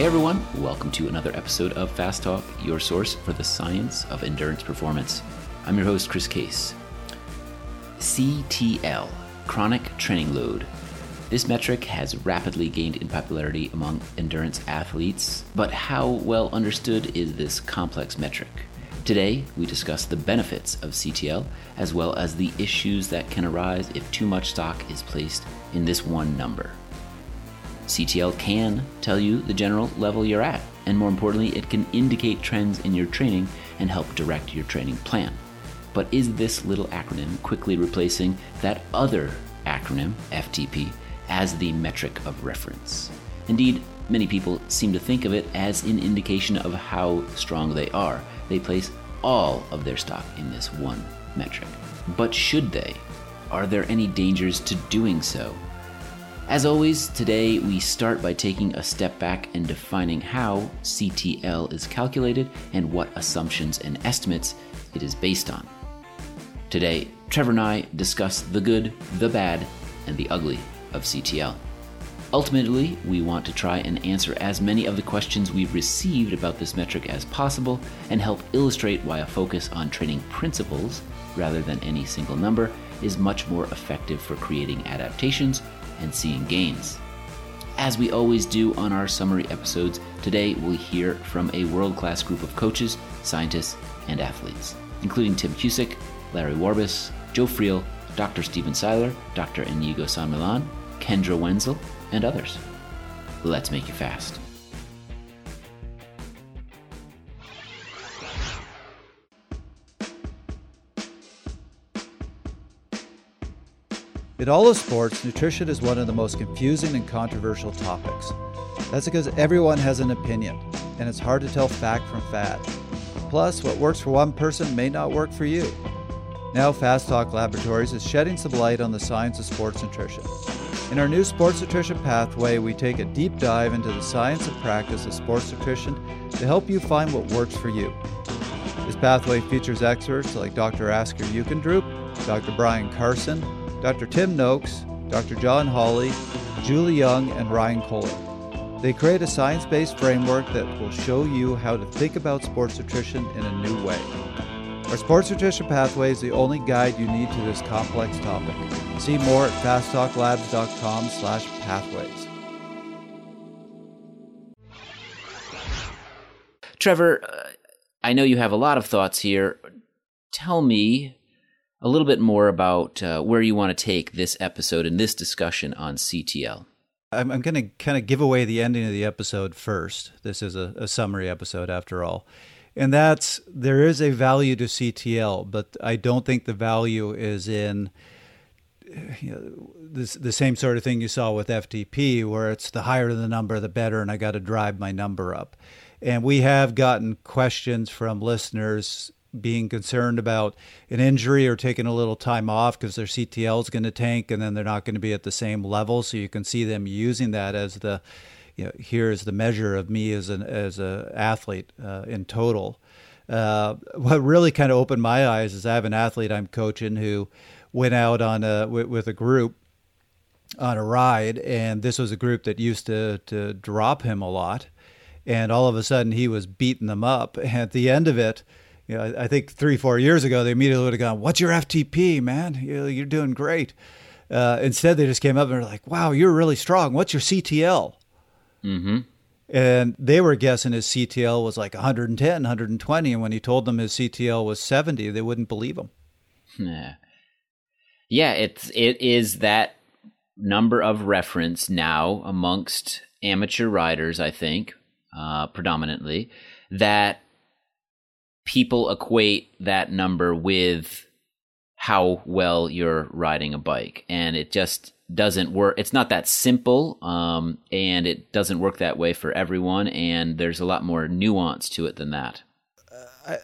Hey everyone, welcome to another episode of Fast Talk, your source for the science of endurance performance. I'm your host, Chris Case. CTL, chronic training load. This metric has rapidly gained in popularity among endurance athletes, but how well understood is this complex metric? Today, we discuss the benefits of CTL as well as the issues that can arise if too much stock is placed in this one number. CTL can tell you the general level you're at, and more importantly, it can indicate trends in your training and help direct your training plan. But is this little acronym quickly replacing that other acronym, FTP, as the metric of reference? Indeed, many people seem to think of it as an indication of how strong they are. They place all of their stock in this one metric. But should they? Are there any dangers to doing so? As always, today we start by taking a step back and defining how CTL is calculated and what assumptions and estimates it is based on. Today, Trevor and I discuss the good, the bad, and the ugly of CTL. Ultimately, we want to try and answer as many of the questions we've received about this metric as possible and help illustrate why a focus on training principles rather than any single number is much more effective for creating adaptations and seeing gains. As we always do on our summary episodes, today we'll hear from a world class group of coaches, scientists, and athletes, including Tim Cusick, Larry Warbasse, Joe Friel, Dr. Stephen Seiler, Dr. Inigo San Millan, Kendra Wenzel, and others. Let's make it fast. In all of sports, nutrition is one of the most confusing and controversial topics. That's because everyone has an opinion, and it's hard to tell fact from fad. Plus, what works for one person may not work for you. Now, Fast Talk Laboratories is shedding some light on the science of sports nutrition. In our new Sports Nutrition Pathway, we take a deep dive into the science and practice of sports nutrition to help you find what works for you. This pathway features experts like Dr. Asker Jeukendrup, Dr. Brian Carson, Dr. Tim Noakes, Dr. John Hawley, Julie Young, and Ryan Kohler. They create a science based framework that will show you how to think about sports nutrition in a new way. Our Sports Nutrition Pathway is the only guide you need to this complex topic. See more at fasttalklabs.com slash pathways. Trevor, uh, I know you have a lot of thoughts here. Tell me a little bit more about uh, where you want to take this episode and this discussion on CTL. I'm, I'm going to kind of give away the ending of the episode first. This is a, a summary episode after all. And that's there is a value to CTL, but I don't think the value is in you know, this, the same sort of thing you saw with FTP, where it's the higher the number, the better, and I got to drive my number up. And we have gotten questions from listeners being concerned about an injury or taking a little time off because their CTL is going to tank and then they're not going to be at the same level. So you can see them using that as the, you know, here's the measure of me as an as a athlete uh, in total. Uh, what really kind of opened my eyes is I have an athlete I'm coaching who went out on a with, with a group on a ride, and this was a group that used to to drop him a lot, and all of a sudden he was beating them up. And at the end of it, you know, I think three, four years ago, they immediately would have gone, "What's your FTP, man? You're doing great." Uh, instead, they just came up and were like, "Wow, you're really strong. What's your CTL?" Mm-hmm. And they were guessing his CTL was like 110, 120, and when he told them his CTL was 70, they wouldn't believe him. Yeah, yeah. It's it is that number of reference now amongst amateur riders. I think uh, predominantly that people equate that number with how well you're riding a bike and it just doesn't work it's not that simple um, and it doesn't work that way for everyone and there's a lot more nuance to it than that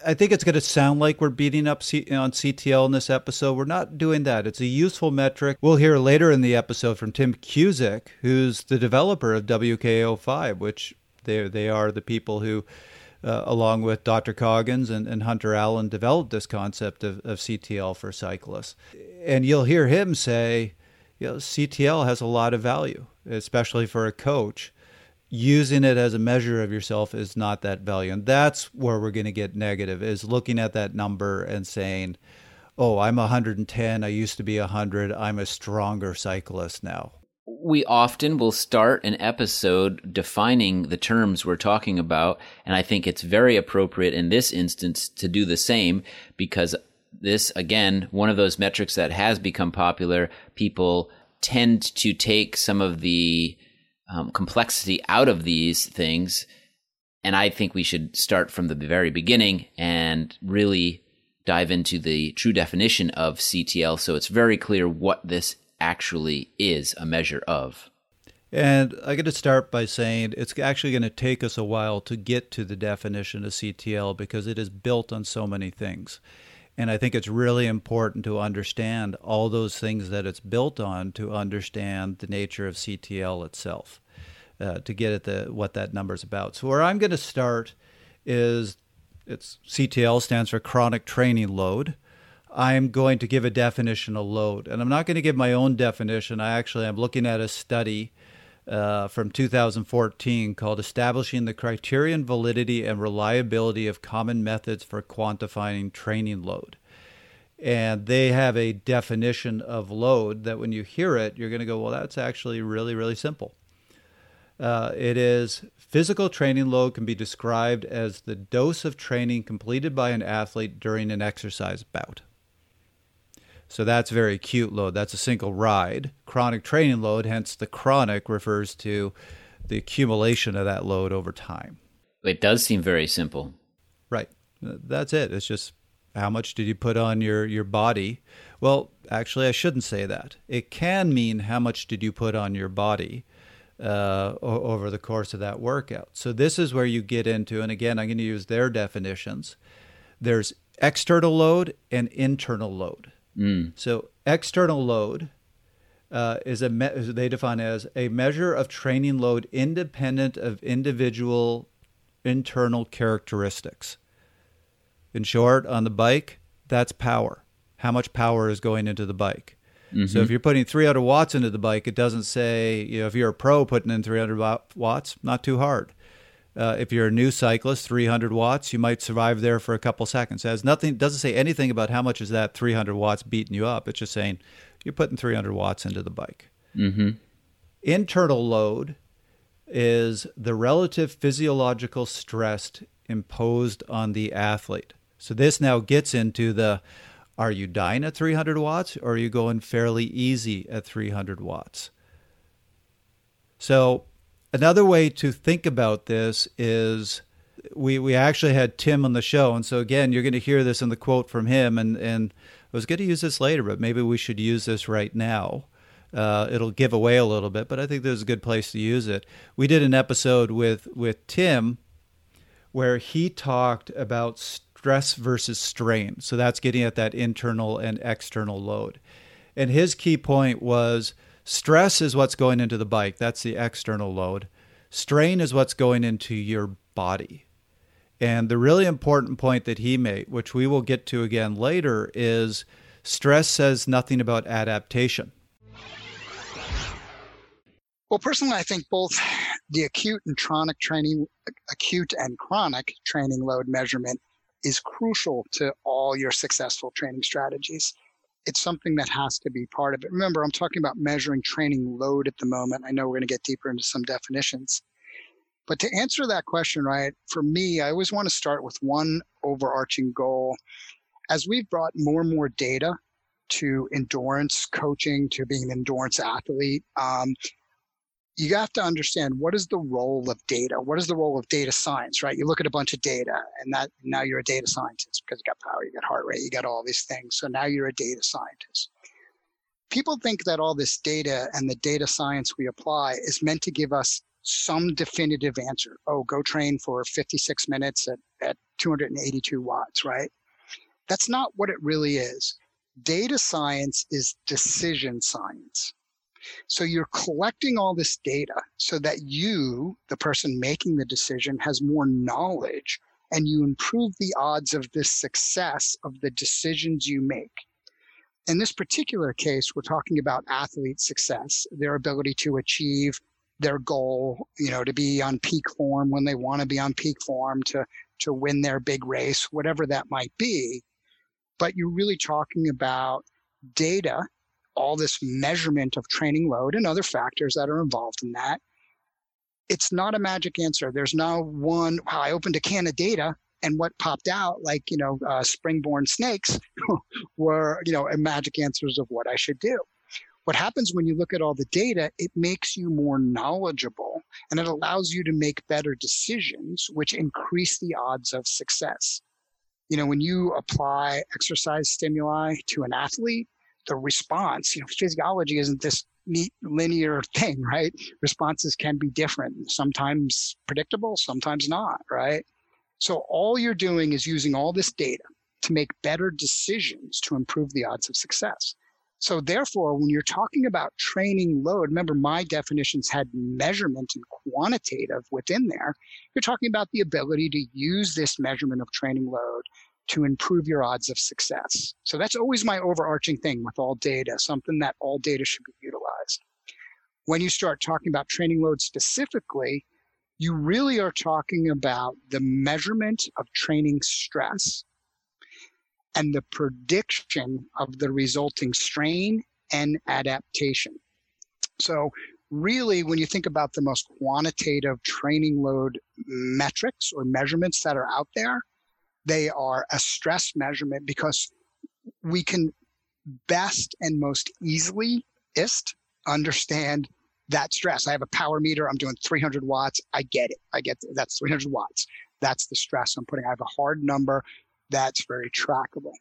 I think it's going to sound like we're beating up C- on CTL in this episode. We're not doing that. It's a useful metric. We'll hear later in the episode from Tim Cusick, who's the developer of WKO5, which they they are the people who uh, along with Dr. Coggins and, and, Hunter Allen, developed this concept of, of, CTL for cyclists. And you'll hear him say, you know, CTL has a lot of value, especially for a coach. using it as a measure of yourself is not that value. And that's where we're going to get negative is looking at that number and saying, oh, I'm 110. I used to be 100. I'm a stronger cyclist now. We often will start an episode defining the terms we're talking about. And I think it's very appropriate in this instance to do the same because this, again, one of those metrics that has become popular. People tend to take some of the um, complexity out of these things. And I think we should start from the very beginning and really dive into the true definition of CTL so it's very clear what this actually is a measure of. And I got to start by saying it's actually going to take us a while to get to the definition of CTL because it is built on so many things. And I think it's really important to understand all those things that it's built on to understand the nature of CTL itself, uh, to get at the what that number is about. So where I'm going to start is it's CTL stands for chronic training load. I'm going to give a definition of load, and I'm not going to give my own definition. I actually am looking at a study uh, from 2014 called Establishing the Criterion, Validity, and Reliability of Common Methods for Quantifying Training Load. And they have a definition of load that when you hear it, you're going to go, well, that's actually really, really simple. Uh, it is physical training load can be described as the dose of training completed by an athlete during an exercise bout. So that's very acute load. That's a single ride. Chronic training load, hence the chronic, refers to the accumulation of that load over time. It does seem very simple. Right. That's it. It's just how much did you put on your, your body? Well, actually, I shouldn't say that. It can mean how much did you put on your body uh, over the course of that workout. So this is where you get into, and again, I'm going to use their definitions. There's external load and internal load. Mm. So external load uh, is a me- they define as a measure of training load independent of individual internal characteristics. In short, on the bike, that's power. How much power is going into the bike? Mm-hmm. So if you're putting 300 watts into the bike, it doesn't say you know if you're a pro putting in 300 watts, not too hard. Uh, if you're a new cyclist, 300 watts, you might survive there for a couple seconds. It has nothing, doesn't say anything about how much is that 300 watts beating you up. It's just saying you're putting 300 watts into the bike. Mm-hmm. Internal load is the relative physiological stress imposed on the athlete. So this now gets into the are you dying at 300 watts or are you going fairly easy at 300 watts? So Another way to think about this is we we actually had Tim on the show, and so again, you're going to hear this in the quote from him, and and I was going to use this later, but maybe we should use this right now. Uh, it'll give away a little bit, but I think there's a good place to use it. We did an episode with with Tim where he talked about stress versus strain. So that's getting at that internal and external load. And his key point was Stress is what's going into the bike, that's the external load. Strain is what's going into your body. And the really important point that he made, which we will get to again later, is stress says nothing about adaptation. Well, personally, I think both the acute and chronic training, acute and chronic training load measurement is crucial to all your successful training strategies it's something that has to be part of it. Remember, I'm talking about measuring training load at the moment. I know we're going to get deeper into some definitions. But to answer that question, right, for me, I always want to start with one overarching goal. As we've brought more and more data to endurance coaching, to being an endurance athlete, um, you have to understand what is the role of data what is the role of data science right? You look at a bunch of data and that now you're a data scientist because you got power you got heart rate you got all these things. So now you're a data scientist. People think that all this data and the data science we apply is meant to give us some definitive answer. Oh go train for 56 minutes at, at 282 watts right? That's not what it really is. Data science is decision science so you're collecting all this data so that you, the person making the decision, has more knowledge and you improve the odds of the success of the decisions you make. In this particular case, we're talking about athlete success, their ability to achieve their goal, you know, to be on peak form when they want to be on peak form to to win their big race, whatever that might be. But you're really talking about data, all this measurement of training load and other factors that are involved in that. It's not a magic answer. There's no one, wow, I opened a can of data and what popped out, like, you know, uh, spring-born snakes, were, you know, magic answers of what I should do. What happens when you look at all the data, it makes you more knowledgeable and it allows you to make better decisions, which increase the odds of success. You know, when you apply exercise stimuli to an athlete, the response, you know, physiology isn't this neat linear thing, right? Responses can be different, sometimes predictable, sometimes not, right? So all you're doing is using all this data to make better decisions to improve the odds of success. So therefore, when you're talking about training load, remember my definitions had measurement and quantitative within there. You're talking about the ability to use this measurement of training load to improve your odds of success. So that's always my overarching thing with all data, something that all data should be utilized. When you start talking about training load specifically, you really are talking about the measurement of training stress and the prediction of the resulting strain and adaptation. So, really, when you think about the most quantitative training load metrics or measurements that are out there, they are a stress measurement because we can best and most easily understand that stress. I have a power meter. I'm doing 300 watts. I get it. I get that's 300 watts. That's the stress I'm putting. I have a hard number that's very trackable.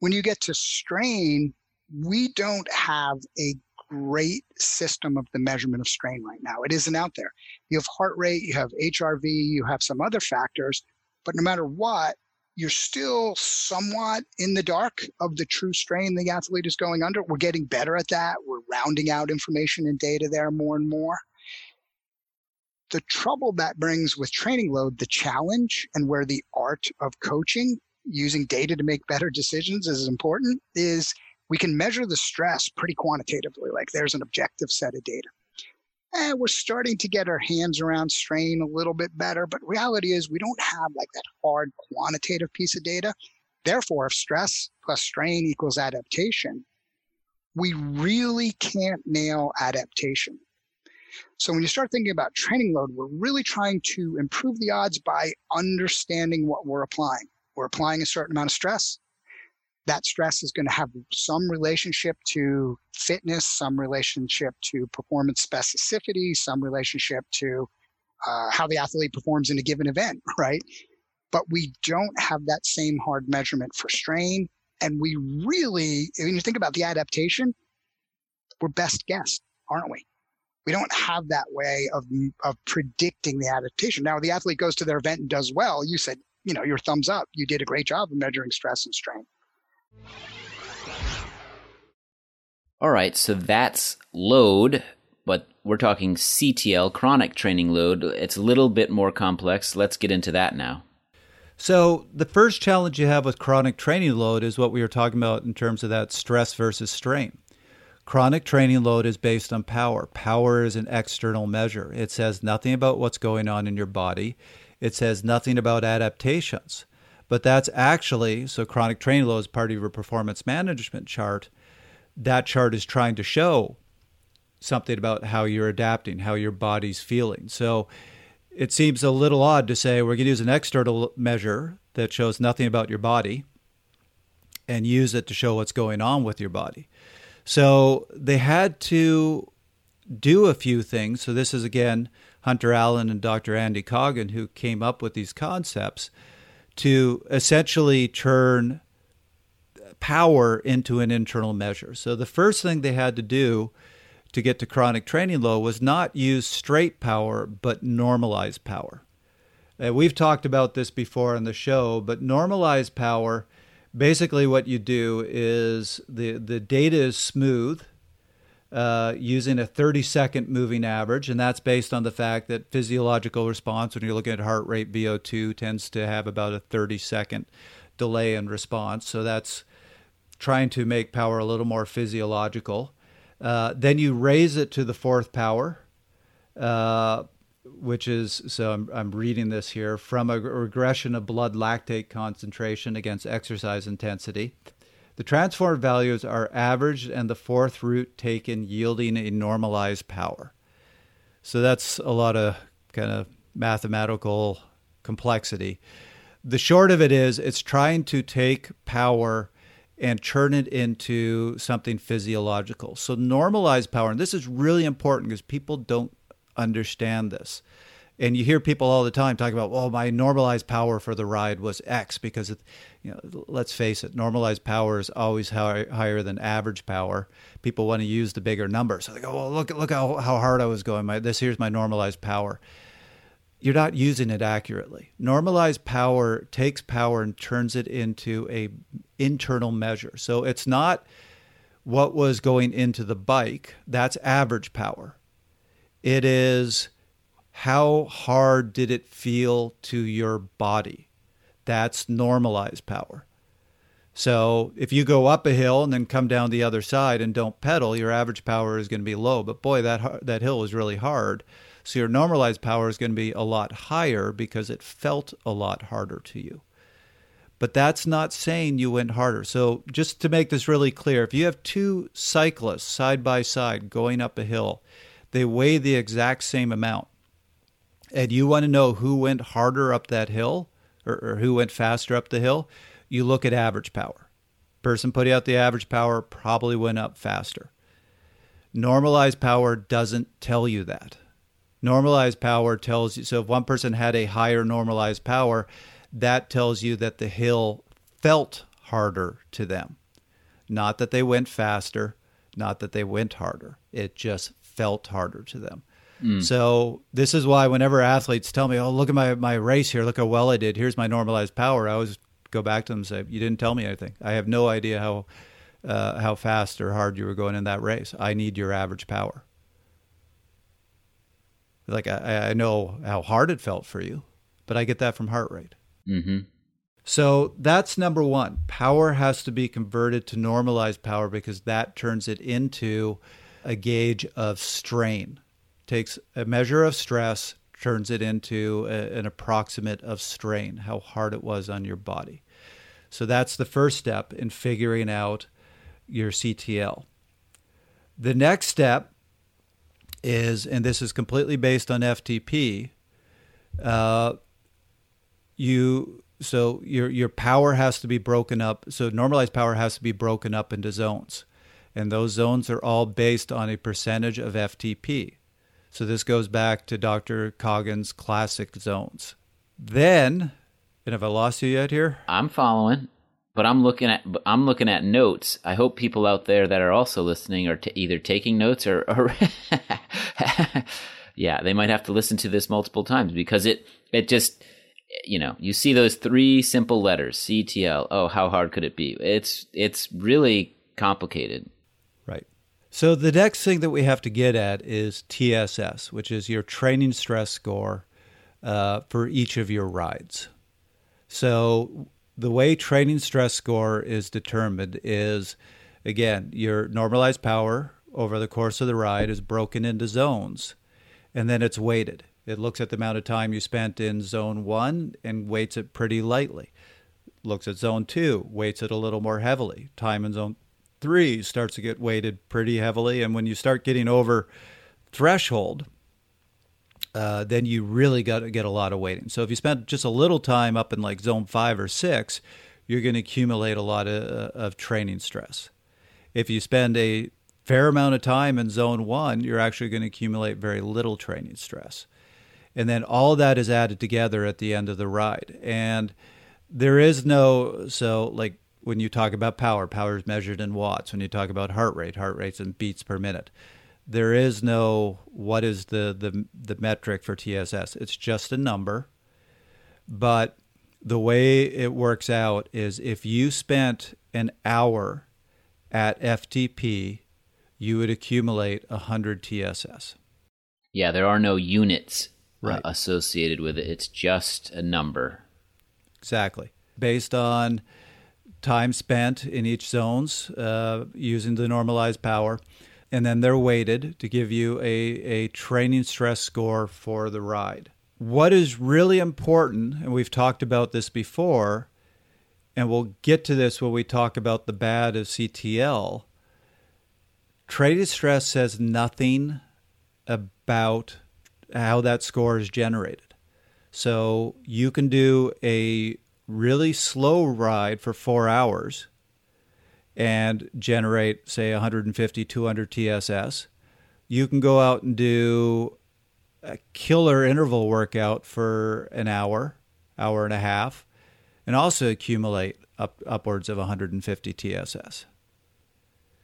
When you get to strain, we don't have a great system of the measurement of strain right now. It isn't out there. You have heart rate, you have HRV, you have some other factors, but no matter what, you're still somewhat in the dark of the true strain the athlete is going under. We're getting better at that. We're rounding out information and data there more and more. The trouble that brings with training load, the challenge, and where the art of coaching using data to make better decisions is important is we can measure the stress pretty quantitatively. Like there's an objective set of data. And we're starting to get our hands around strain a little bit better, but reality is we don't have like that hard quantitative piece of data. Therefore, if stress plus strain equals adaptation, we really can't nail adaptation. So when you start thinking about training load, we're really trying to improve the odds by understanding what we're applying we're applying a certain amount of stress. That stress is going to have some relationship to fitness, some relationship to performance specificity, some relationship to uh, how the athlete performs in a given event, right? But we don't have that same hard measurement for strain. And we really, when you think about the adaptation, we're best guess, aren't we? We don't have that way of, of predicting the adaptation. Now, the athlete goes to their event and does well. You said you know, your thumbs up. You did a great job of measuring stress and strain. All right, so that's load, but we're talking CTL, chronic training load. It's a little bit more complex. Let's get into that now. So, the first challenge you have with chronic training load is what we were talking about in terms of that stress versus strain. Chronic training load is based on power. Power is an external measure. It says nothing about what's going on in your body it says nothing about adaptations. But that's actually, so chronic training load is part of your performance management chart. That chart is trying to show something about how you're adapting, how your body's feeling. So it seems a little odd to say we're going to use an external measure that shows nothing about your body and use it to show what's going on with your body. So they had to do a few things. So this is again Hunter Allen and Dr. Andy Coggan who came up with these concepts to essentially turn power into an internal measure. So the first thing they had to do to get to chronic training load was not use straight power, but normalized power. Uh, we've talked about this before on the show, but normalized power basically what you do is the, the data is smooth uh, using a 30 second moving average, and that's based on the fact that physiological response, when you're looking at heart rate, VO2 tends to have about a 30 second delay in response. So that's trying to make power a little more physiological. Uh, then you raise it to the fourth power. uh, which is so I'm, I'm reading this here from a regression of blood lactate concentration against exercise intensity. The transformed values are averaged and the fourth root taken, yielding a normalized power. So that's a lot of kind of mathematical complexity. The short of it is, it's trying to take power and churn it into something physiological. So normalized power, and this is really important because people don't understand this. And you hear people all the time talking about, well, my normalized power for the ride was X," because, you know, let's face it, normalized power is always high, higher than average power. People want to use the bigger number, so they go, "Well, look, look how, how hard I was going. My this here's my normalized power." You're not using it accurately. Normalized power takes power and turns it into a internal measure. So it's not what was going into the bike. That's average power it is how hard did it feel to your body? That's normalized power. So if you go up a hill and then come down the other side and don't pedal, your average power is going to be low. But boy, that that hill was really hard. So your normalized power is going to be a lot higher because it felt a lot harder to you. But that's not saying you went harder. So just to make this really clear, if you have two cyclists side by side going up a hill they weigh the exact same amount. And you want to know who went harder up that hill or, or who went faster up the hill, you look at average power. Person putting out the average power probably went up faster. Normalized power doesn't tell you that. Normalized power tells you so if one person had a higher normalized power, that tells you that the hill felt harder to them. Not that they went faster, not that they went harder. It just felt harder to them. Mm. So this is why whenever athletes tell me, "Oh, look at my my race here. Look how well I did. Here's my normalized power." I always go back to them and say, "You didn't tell me anything. I have no idea how uh, how fast or hard you were going in that race. I need your average power." Like I, I know how hard it felt for you, but I get that from heart rate. Mm-hmm. So that's number one. Power has to be converted to normalized power because that turns it into a gauge of strain, takes a measure of stress, turns it into a, an approximate of strain, how hard it was on your body. So that's the first step in figuring out your CTL. The next step is, and this is completely based on FTP, uh, you so your your power has to be broken up. So normalized power has to be broken up into zones and those zones are all based on a percentage of FTP. So this goes back to Dr. Coggan's classic zones. Then, and have I lost you yet here? I'm following, but I'm looking at I'm looking at notes. I hope people out there that are also listening are t- either taking notes or, or yeah, they might have to listen to this multiple times because it it just you know you see those three simple letters CTL. Oh, how hard could it be? It's it's really complicated. So the next thing that we have to get at is TSS, which is your training stress score uh, for each of your rides. So the way training stress score is determined is, again, your normalized power over the course of the ride is broken into zones, and then it's weighted. It looks at the amount of time you spent in zone one and weights it pretty lightly. Looks at zone two, weights it a little more heavily. Time in zone three starts to get weighted pretty heavily. And when you start getting over threshold, uh, then you really got to get a lot of weighting. So if you spend just a little time up in like zone five or six, you're going to accumulate a lot of, uh, of training stress. If you spend a fair amount of time in zone one, you're actually going to accumulate very little training stress. And then all that is added together at the end of the ride. And there is no, so like when you talk about power, power is measured in watts. When you talk about heart rate, heart rate's in beats per minute. There is no what is the, the the metric for TSS. It's just a number. But the way it works out is if you spent an hour at FTP, you would accumulate 100 TSS. Yeah, there are no units uh, right. associated with it. It's just a number. Exactly. Based on time spent in each zones uh, using the normalized power. and then they're weighted to give you a, a training stress score for the ride. What is really important, and we've talked about this before, and we'll get to this when we talk about the bad of CTL. Training stress says nothing about how that score is generated. So you can do a really slow ride for four hours and generate, say, 150, 200 TSS. You can go out and do a killer interval workout for an hour, hour and a half, and also accumulate up, upwards of 150 TSS.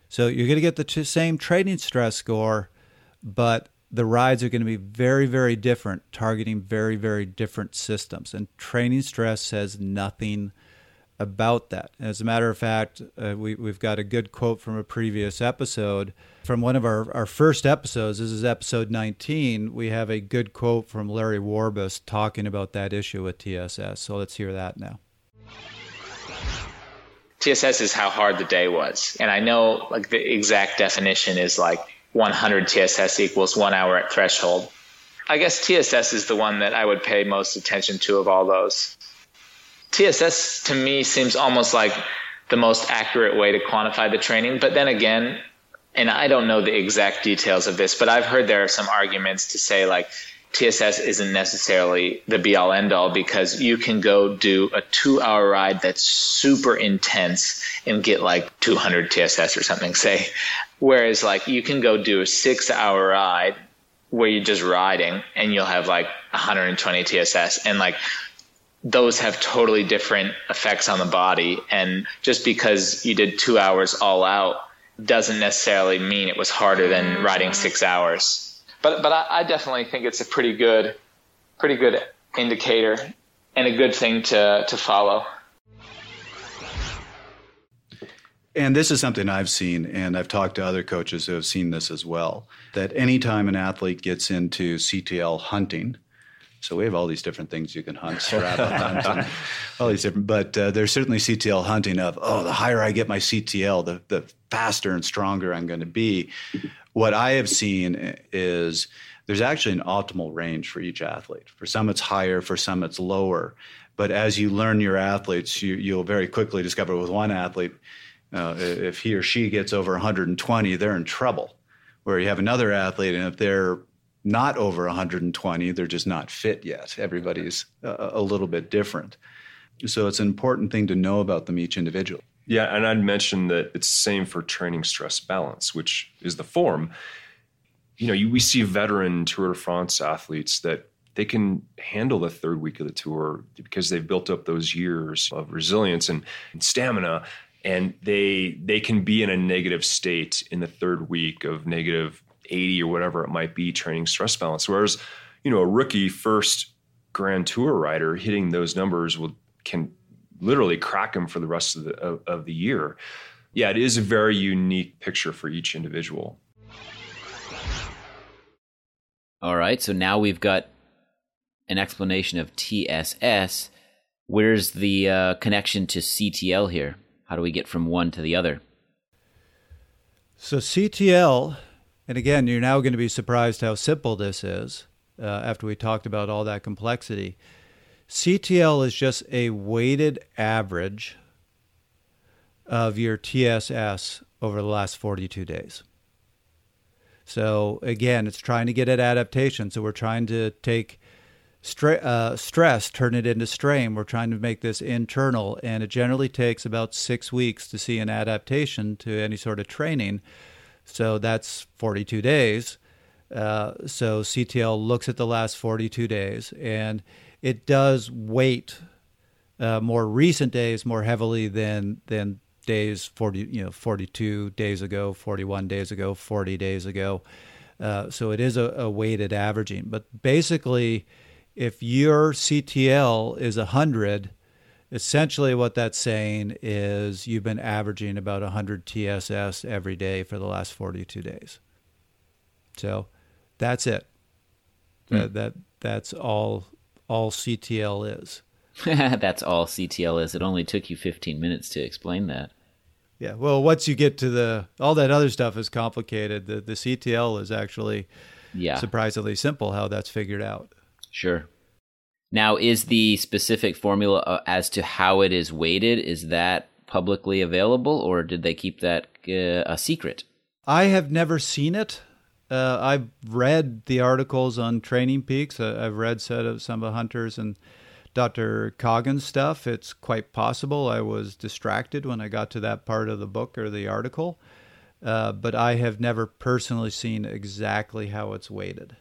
So you're going to get the t- same training stress score, but the rides are going to be very, very different, targeting very, very different systems. And training stress says nothing about that. As a matter of fact, uh, we, we've got a good quote from a previous episode. From one of our, our first episodes, this is episode 19, we have a good quote from Larry Warbasse talking about that issue with TSS. So let's hear that now. TSS is how hard the day was. And I know like the exact definition is like 100 TSS equals one hour at threshold. I guess TSS is the one that I would pay most attention to of all those. TSS to me seems almost like the most accurate way to quantify the training. But then again, and I don't know the exact details of this, but I've heard there are some arguments to say like TSS isn't necessarily the be all end all because you can go do a two hour ride that's super intense and get like 200 TSS or something, say. Whereas like you can go do a six hour ride where you're just riding and you'll have like 120 TSS and like those have totally different effects on the body. And just because you did two hours all out doesn't necessarily mean it was harder than riding mm-hmm. six hours. But but I, I definitely think it's a pretty good pretty good indicator and a good thing to to follow. And this is something I've seen, and I've talked to other coaches who have seen this as well. That anytime an athlete gets into CTL hunting, so we have all these different things you can hunt, rabbit hunt, all these different. But uh, there's certainly CTL hunting of oh, the higher I get my CTL, the the faster and stronger I'm going to be. What I have seen is there's actually an optimal range for each athlete. For some, it's higher. For some, it's lower. But as you learn your athletes, you, you'll very quickly discover with one athlete, uh, if he or she gets over 120, they're in trouble. Where you have another athlete, and if they're not over 120, they're just not fit yet. Everybody's a, a little bit different. So it's an important thing to know about them each individually. Yeah, and I'd mention that it's the same for training stress balance, which is the form. You know, you, we see veteran Tour de France athletes that they can handle the third week of the tour because they've built up those years of resilience and, and stamina and they they can be in a negative state in the third week of negative 80 or whatever it might be training stress balance whereas you know a rookie first grand tour rider hitting those numbers will can literally crack them for the rest of the of, of the year yeah it is a very unique picture for each individual all right so now we've got an explanation of tss where's the uh, connection to ctl here how do we get from one to the other? So CTL, and again, you're now going to be surprised how simple this is uh, after we talked about all that complexity. CTL is just a weighted average of your TSS over the last 42 days. So again, it's trying to get at adaptation. So we're trying to take stre- uh, stress, turn it into strain. We're trying to make this internal, and it generally takes about six weeks to see an adaptation to any sort of training. So that's 42 days. Uh, so CTL looks at the last 42 days, and it does weight uh, more recent days more heavily than than days 40 you know 42 days ago 41 days ago 40 days ago uh, so it is a, a weighted averaging but basically if your CTL is 100, essentially what that's saying is you've been averaging about 100 TSS every day for the last 42 days. So that's it. Mm. That, that that's all all CTL is. that's all CTL is. It only took you 15 minutes to explain that. Yeah. Well, once you get to the all that other stuff is complicated. The the CTL is actually Yeah. surprisingly simple how that's figured out. Sure. Now, is the specific formula uh, as to how it is weighted is that publicly available, or did they keep that uh, a secret? I have never seen it. Uh, I've read the articles on Training Peaks. Uh, I've read set of some of Hunter's and Dr. Coggan's stuff. It's quite possible I was distracted when I got to that part of the book or the article, uh, but I have never personally seen exactly how it's weighted.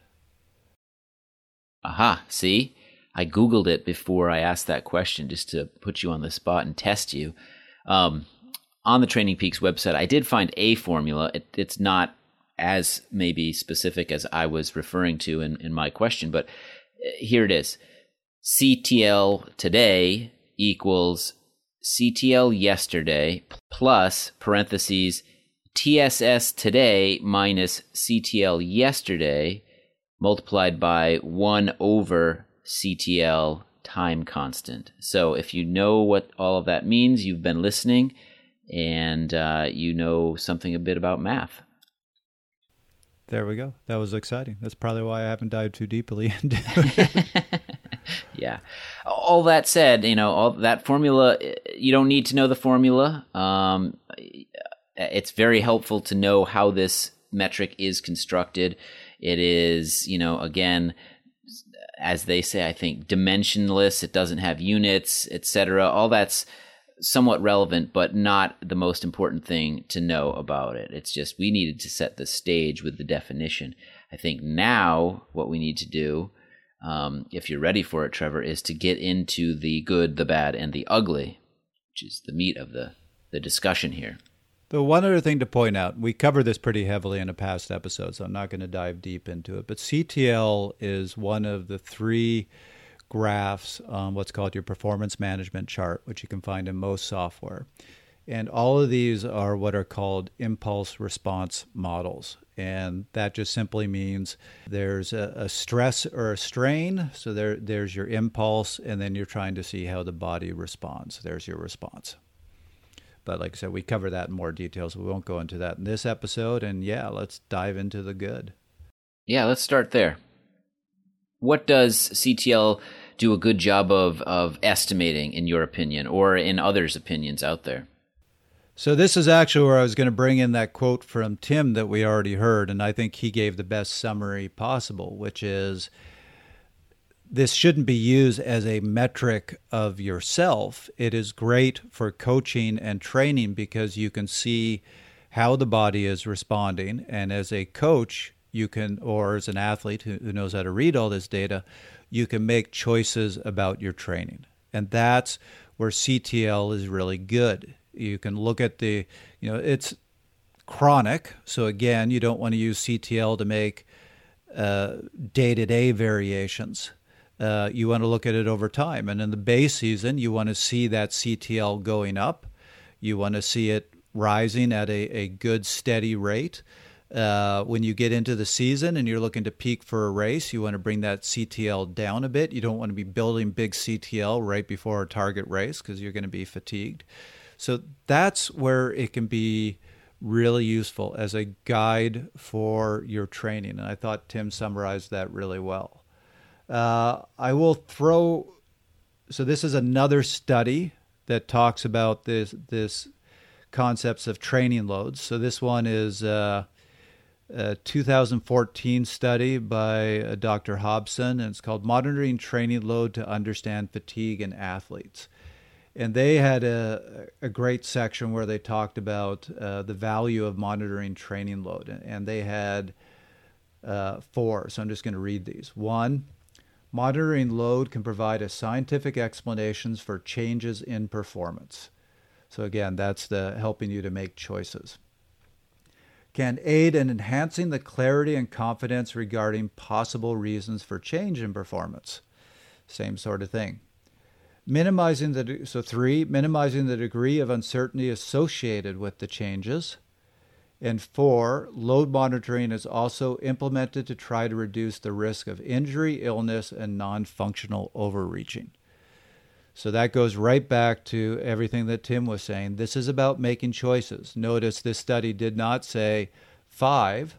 Aha, see? I Googled it before I asked that question just to put you on the spot and test you. Um, on the Training Peaks website, I did find a formula. It, it's not as maybe specific as I was referring to in, in my question, but uh, here it is CTL today equals CTL yesterday plus parentheses TSS today minus CTL yesterday multiplied by 1 over CTL time constant. So if you know what all of that means, you've been listening and uh, you know something a bit about math. There we go. That was exciting. That's probably why I haven't dived too deeply into it. yeah. All that said, you know, all that formula, you don't need to know the formula. Um, it's very helpful to know how this metric is constructed. It is, you know, again, as they say, I think dimensionless. It doesn't have units, etc. All that's somewhat relevant, but not the most important thing to know about it. It's just we needed to set the stage with the definition. I think now what we need to do, um, if you're ready for it, Trevor, is to get into the good, the bad, and the ugly, which is the meat of the the discussion here. The one other thing to point out, we covered this pretty heavily in a past episode, so I'm not going to dive deep into it. But CTL is one of the three graphs on what's called your performance management chart, which you can find in most software. And all of these are what are called impulse response models. And that just simply means there's a, a, stress or a strain. So there, there's your impulse, and then you're trying to see how the body responds. There's your response. But like I said, we cover that in more detail, so we won't go into that in this episode. And yeah, let's dive into the good. Yeah, let's start there. What does CTL do a good job of, of estimating, in your opinion, or in others' opinions out there? So, this is actually where I was going to bring in that quote from Tim that we already heard, and I think he gave the best summary possible, which is this shouldn't be used as a metric of yourself. It is great for coaching and training because you can see how the body is responding. And as a coach, you can, or as an athlete who, who knows how to read all this data, you can make choices about your training. And that's where CTL is really good. You can look at the, you know, it's chronic. So again, you don't want to use CTL to make day to day variations. Uh, you want to look at it over time. And in the base season, you want to see that CTL going up. You want to see it rising at a, a good, steady rate. Uh, when you get into the season and you're looking to peak for a race, you want to bring that CTL down a bit. You don't want to be building big CTL right before a target race because you're going to be fatigued. So that's where it can be really useful as a guide for your training. And I thought Tim summarized that really well. Uh, I will throw. So this is another study that talks about this this concepts of training loads. So this one is uh, a 2014 study by uh, Dr. Halson, and it's called "Monitoring Training Load to Understand Fatigue in Athletes." And they had a, a great section where they talked about uh, the value of monitoring training load, and they had uh, four. So I'm just going to read these. One Monitoring load can provide a scientific explanations for changes in performance. So again, that's the helping you to make choices. Can aid in enhancing the clarity and confidence regarding possible reasons for change in performance. Same sort of thing. Minimizing the so 3 minimizing the degree of uncertainty associated with the changes. And four, load monitoring is also implemented to try to reduce the risk of injury, illness, and non functional overreaching. So that goes right back to everything that Tim was saying. This is about making choices. Notice this study did not say five.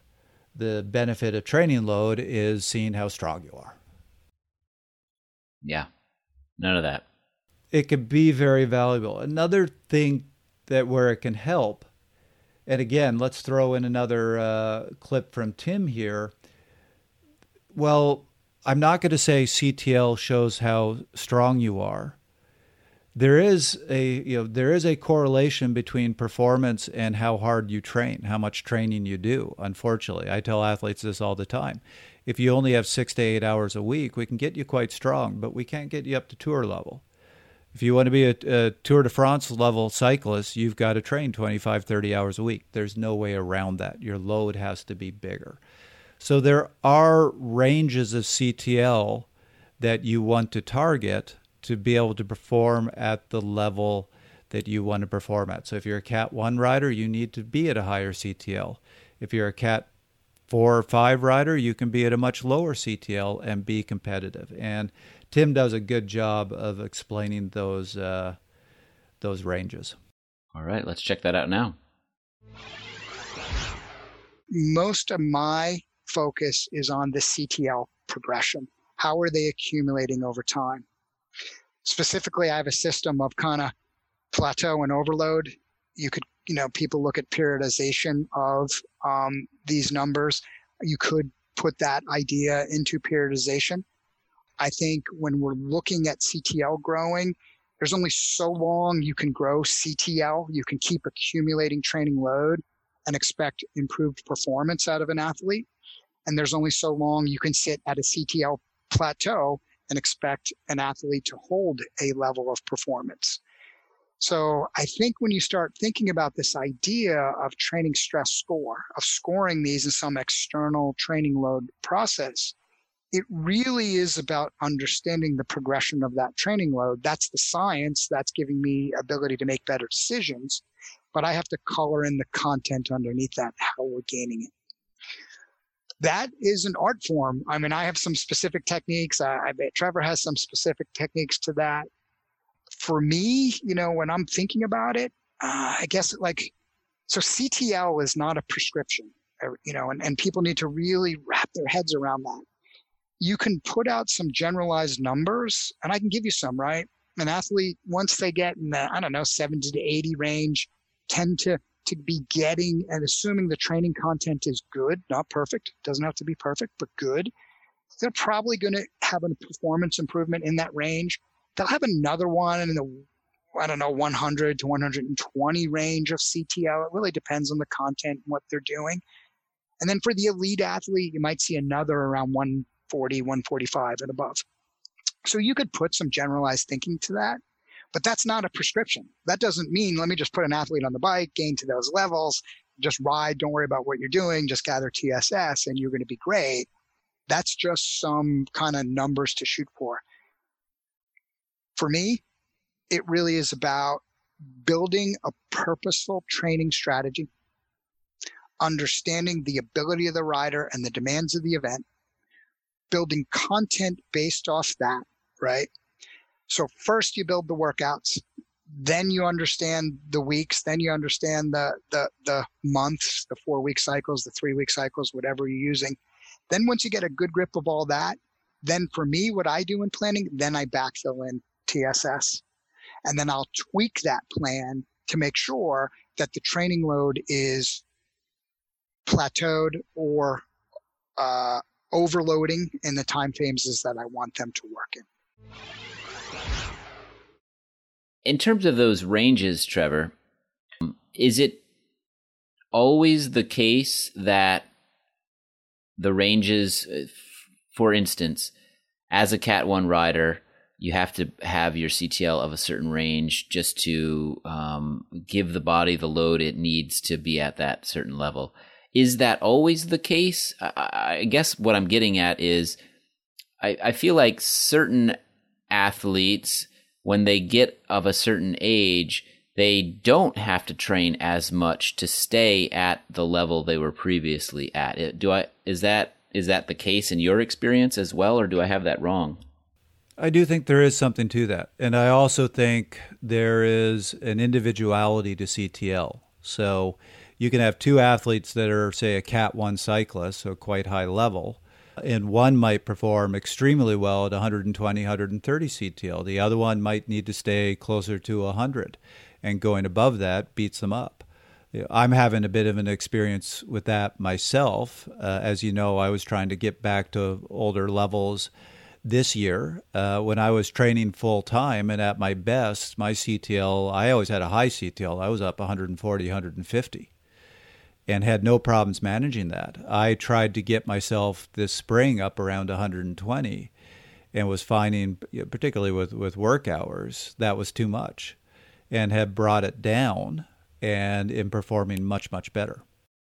The benefit of training load is seeing how strong you are. Yeah, none of that. It could be very valuable. Another thing that where it can help, and again, let's throw in another uh, clip from Tim here. Well, I'm not going to say CTL shows how strong you are, there is a you know there is a correlation between performance and how hard you train, how much training you do. Unfortunately, I tell athletes this all the time. If you only have six to eight hours a week, we can get you quite strong, but we can't get you up to tour level. If you want to be a, a Tour de France level cyclist, you've got to train 25, 30 hours a week. There's no way around that. Your load has to be bigger. So there are ranges of CTL that you want to target to be able to perform at the level that you want to perform at. So if you're a Cat 1 rider, you need to be at a higher CTL. If you're a Cat 4 or 5 rider, you can be at a much lower CTL and be competitive. And Tim does a good job of explaining those uh, those ranges. All right, let's check that out now. Most of my focus is on the CTL progression. How are they accumulating over time? Specifically, I have a system of kind of plateau and overload. You could, you know, people look at periodization of um, these numbers. You could put that idea into periodization. I think when we're looking at CTL growing, there's only so long you can grow CTL. You can keep accumulating training load and expect improved performance out of an athlete. And there's only so long you can sit at a CTL plateau and expect an athlete to hold a level of performance. So I think when you start thinking about this idea of training stress score, of scoring these in some external training load process, it really is about understanding the progression of that training load. That's the science that's giving me ability to make better decisions, but I have to color in the content underneath that, how we're gaining it that is an art form. I mean, I have some specific techniques. I, I bet Trevor has some specific techniques to that. For me, you know, when I'm thinking about it, uh, I guess like, so CTL is not a prescription, uh, you know, and, and people need to really wrap their heads around that. You can put out some generalized numbers, and I can give you some, right? An athlete, once they get in the, I don't know, 70 to 80 range, tend to to be getting and assuming the training content is good, not perfect, doesn't have to be perfect, but good, they're probably going to have a performance improvement in that range. They'll have another one in the, I don't know, 100 to 120 range of CTL. It really depends on the content and what they're doing. And then for the elite athlete, you might see another around 140, 145 and above. So you could put some generalized thinking to that. But that's not a prescription. That doesn't mean let me just put an athlete on the bike, gain to those levels, just ride, don't worry about what you're doing, just gather TSS and you're going to be great. That's just some kind of numbers to shoot for. For me, it really is about building a purposeful training strategy, understanding the ability of the rider and the demands of the event, building content based off that, right? So first you build the workouts, then you understand the weeks, then you understand the the the months, the four week cycles, the three week cycles, whatever you're using. Then once you get a good grip of all that, then for me, what I do in planning, then I backfill in TSS. And then I'll tweak that plan to make sure that the training load is plateaued or uh, overloading in the time phases that I want them to work in. In terms of those ranges, Trevor, is it always the case that the ranges, uh, for instance, as a Cat 1 rider, you have to have your CTL of a certain range just to um, give the body the load it needs to be at that certain level. Is that always the case? I, I guess what I'm getting at is I, I feel like certain athletes when they get of a certain age, they don't have to train as much to stay at the level they were previously at. Do I is that is that the case in your experience as well, or do I have that wrong? I do think there is something to that. And I also think there is an individuality to CTL. So you can have two athletes that are, say, a Cat 1 cyclist, so quite high level, and one might perform extremely well at 120, 130 CTL. The other one might need to stay closer to 100, and going above that beats them up. I'm having a bit of an experience with that myself. Uh, as you know, I was trying to get back to older levels this year. Uh, when I was training full time and at my best, my CTL, I always had a high CTL. I was up 140, 150 and had no problems managing that. I tried to get myself this spring up around 120 and was finding, particularly with, with work hours, that was too much and had brought it down and in performing much, much better.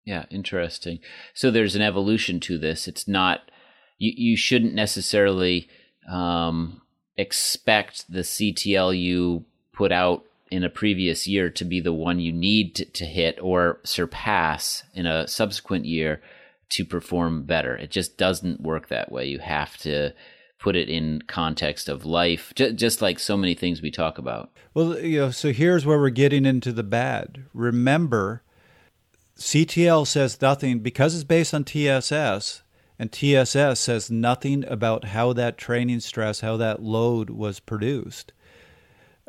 Yeah, interesting. So there's an evolution to this. It's not, you, you shouldn't necessarily um, expect the CTL you put out in a previous year to be the one you need to, to hit or surpass in a subsequent year to perform better. It just doesn't work that way. You have to put it in context of life, just like so many things we talk about. Well, you know, so here's where we're getting into the bad. Remember, CTL says nothing because it's based on TSS, and TSS says nothing about how that training stress, how that load was produced.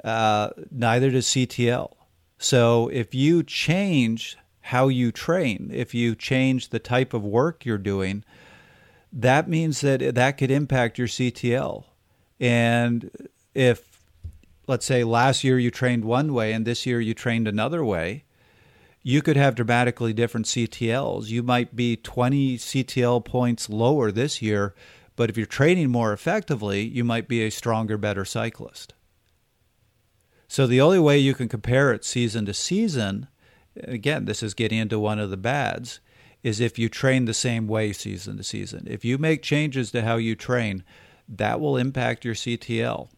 Uh, neither does CTL. So if you change how you train, if you change the type of work you're doing, that means that that could impact your CTL. And if, let's say, last year you trained one way and this year you trained another way, you could have dramatically different CTLs. You might be 20 CTL points lower this year, but if you're training more effectively, you might be a stronger, better cyclist. So the only way you can compare it season to season, again, this is getting into one of the bads, is if you train the same way season to season. If you make changes to how you train, that will impact your CTL.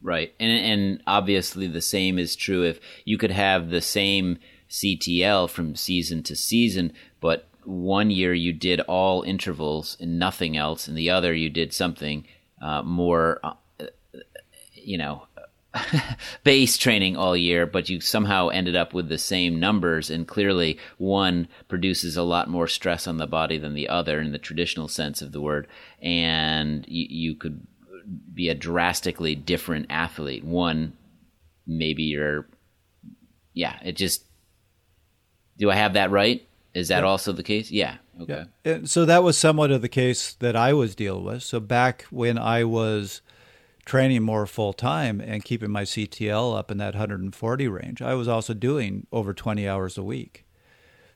Right. And and obviously the same is true if you could have the same CTL from season to season, but one year you did all intervals and nothing else, and the other you did something uh, more, uh, you know, base training all year, but you somehow ended up with the same numbers. And clearly, one produces a lot more stress on the body than the other in the traditional sense of the word. And you, you could be a drastically different athlete. One, maybe you're, yeah, it just, do I have that right? Is that yeah. also the case? Yeah. Okay. Yeah. So that was somewhat of the case that I was dealing with. So back when I was training more full time and keeping my CTL up in that 140 range, I was also doing over 20 hours a week.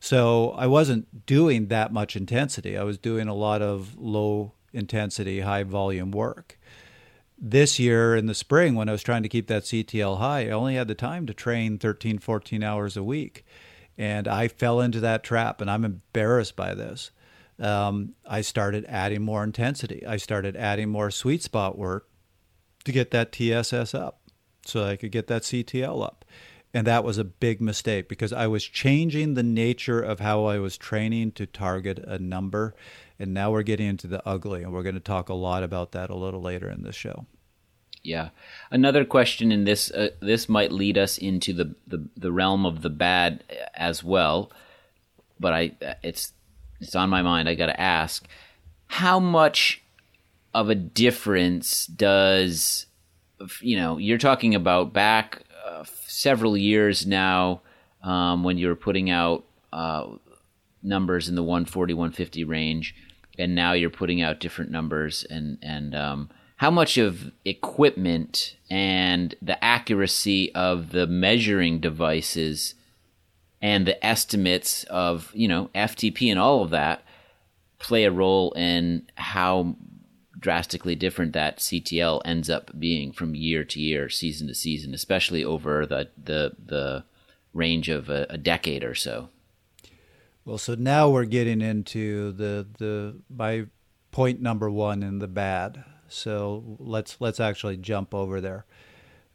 So I wasn't doing that much intensity. I was doing a lot of low intensity, high volume work. This year in the spring, when I was trying to keep that CTL high, I only had the time to train 13, 14 hours a week. And I fell into that trap, and I'm embarrassed by this. Um, I started adding more intensity. I started adding more sweet spot work to get that TSS up so I could get that CTL up. And that was a big mistake because I was changing the nature of how I was training to target a number. And now we're getting into the ugly. And we're going to talk a lot about that a little later in the show. Yeah. Another question in this uh, this might lead us into the, the, the realm of the bad as well, but I it's it's on my mind. I got to ask, how much of a difference does you know you're talking about back uh, several years now um, when you were putting out uh, numbers in the 140 150 range and now you're putting out different numbers and and um, how much of equipment and the accuracy of the measuring devices and the estimates of you know FTP and all of that play a role in how drastically different that CTL ends up being from year to year, season to season, especially over the the the range of a, a decade or so. Well, so now we're getting into the the my point number one in the bad. So let's let's actually jump over there.